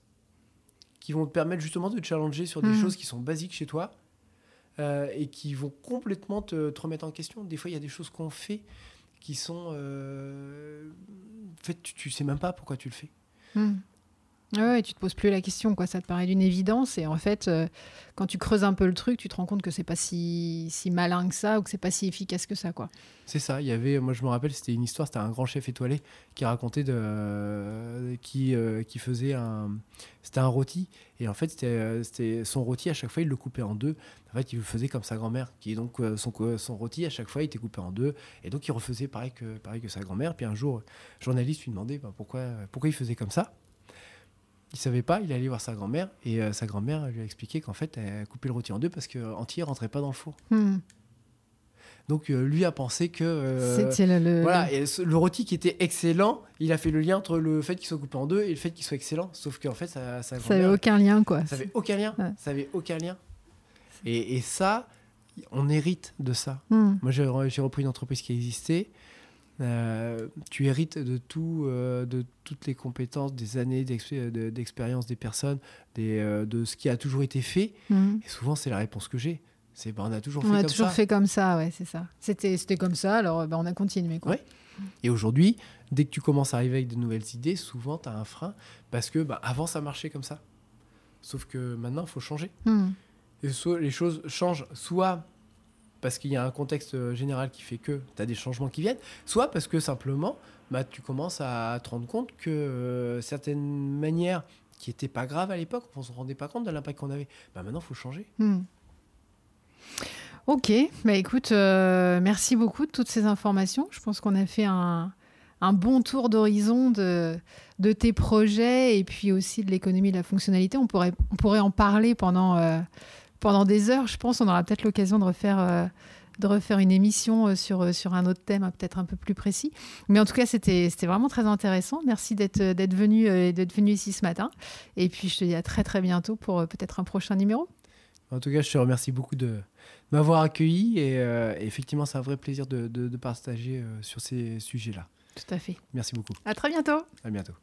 S2: qui vont te permettre justement de te challenger sur des
S1: Mhm.
S2: choses qui sont basiques chez toi euh, et qui vont complètement te, remettre en question. Des fois, il y a des choses qu'on fait qui sont... euh, en fait, tu, tu sais même pas pourquoi tu le fais.
S1: Mm. Ouais, ouais, tu te poses plus la question, quoi. Ça te paraît d'une évidence. Et en fait, euh, quand tu creuses un peu le truc, tu te rends compte que c'est pas si, si malin que ça ou que c'est pas si efficace que ça, quoi.
S2: C'est ça, il y avait, moi je me rappelle, c'était une histoire, c'était un grand chef étoilé qui racontait de, qui, euh, qui faisait un, c'était un rôti, et en fait c'était, euh, c'était son rôti à chaque fois il le coupait en deux. En fait il le faisait comme sa grand-mère, qui donc son, son rôti à chaque fois il était coupé en deux, et donc il refaisait pareil que, pareil que sa grand-mère. Puis un jour, journaliste lui demandait bah, pourquoi, pourquoi il faisait comme ça? Il savait pas, il allait voir sa grand-mère, et euh, sa grand-mère lui a expliqué qu'en fait elle coupait le rôti en deux parce que entier rentrait pas dans le four.
S1: Mm.
S2: Donc euh, lui a pensé que euh,
S1: C'était le, le-
S2: voilà, et le rôti qui était excellent, il a fait le lien entre le fait qu'il soit coupé en deux et le fait qu'il soit excellent. Sauf qu'en fait, ça, ça,
S1: avait aucun lien, quoi.
S2: ça avait aucun lien.
S1: Ouais.
S2: Ça avait aucun lien. Et, et ça, on hérite de ça.
S1: Mm.
S2: Moi, j'ai repris une entreprise qui existait. Euh, tu hérites de tout, euh, de toutes les compétences, des années de- d'expérience des personnes, des, euh, de ce qui a toujours été fait.
S1: Mm.
S2: Et souvent, c'est la réponse que j'ai. C'est ben, on a toujours fait
S1: On a
S2: comme
S1: toujours
S2: ça.
S1: fait comme ça, ouais, c'est ça. C'était, c'était comme ça, alors euh, bah, on a continué, quoi.
S2: Ouais. Et aujourd'hui, dès que tu commences à arriver avec de nouvelles idées, souvent tu as un frein parce que bah, avant ça marchait comme ça. Sauf que maintenant, il faut changer. Et soit les choses changent, soit parce qu'il y a un contexte euh, général qui fait que tu as des changements qui viennent, soit parce que simplement, bah, tu commences à te rendre compte que euh, certaines manières qui n'étaient pas graves à l'époque, on ne se rendait pas compte de l'impact qu'on avait. Bah, maintenant, il faut changer.
S1: Hmm. Ok, bah écoute, euh, merci beaucoup de toutes ces informations. Je pense qu'on a fait un, bon tour d'horizon de, tes projets et puis aussi de l'économie de la fonctionnalité. On pourrait, on pourrait en parler pendant, pendant des heures. Je pense on aura peut-être l'occasion de refaire de refaire une émission sur, sur un autre thème, peut-être un peu plus précis. Mais en tout cas, c'était vraiment très intéressant. Merci d'être venu, d'être venu ici ce matin. Et puis, je te dis à très, très bientôt pour peut-être un prochain numéro.
S2: En tout cas, je te remercie beaucoup de m'avoir accueilli et effectivement, c'est un vrai plaisir de, de partager sur ces sujets-là.
S1: Tout à fait.
S2: Merci beaucoup.
S1: À très bientôt.
S2: À bientôt.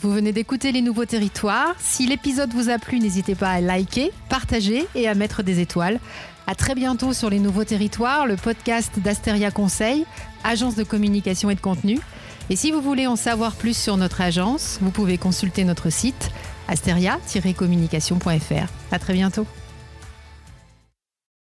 S1: Vous venez d'écouter Les Nouveaux Territoires. Si l'épisode vous a plu, n'hésitez pas à liker, partager et à mettre des étoiles. À très bientôt sur Les Nouveaux Territoires, le podcast d'Asteria Conseil, agence de communication et de contenu. Et si vous voulez en savoir plus sur notre agence, vous pouvez consulter notre site asteria-communication.fr. À très bientôt.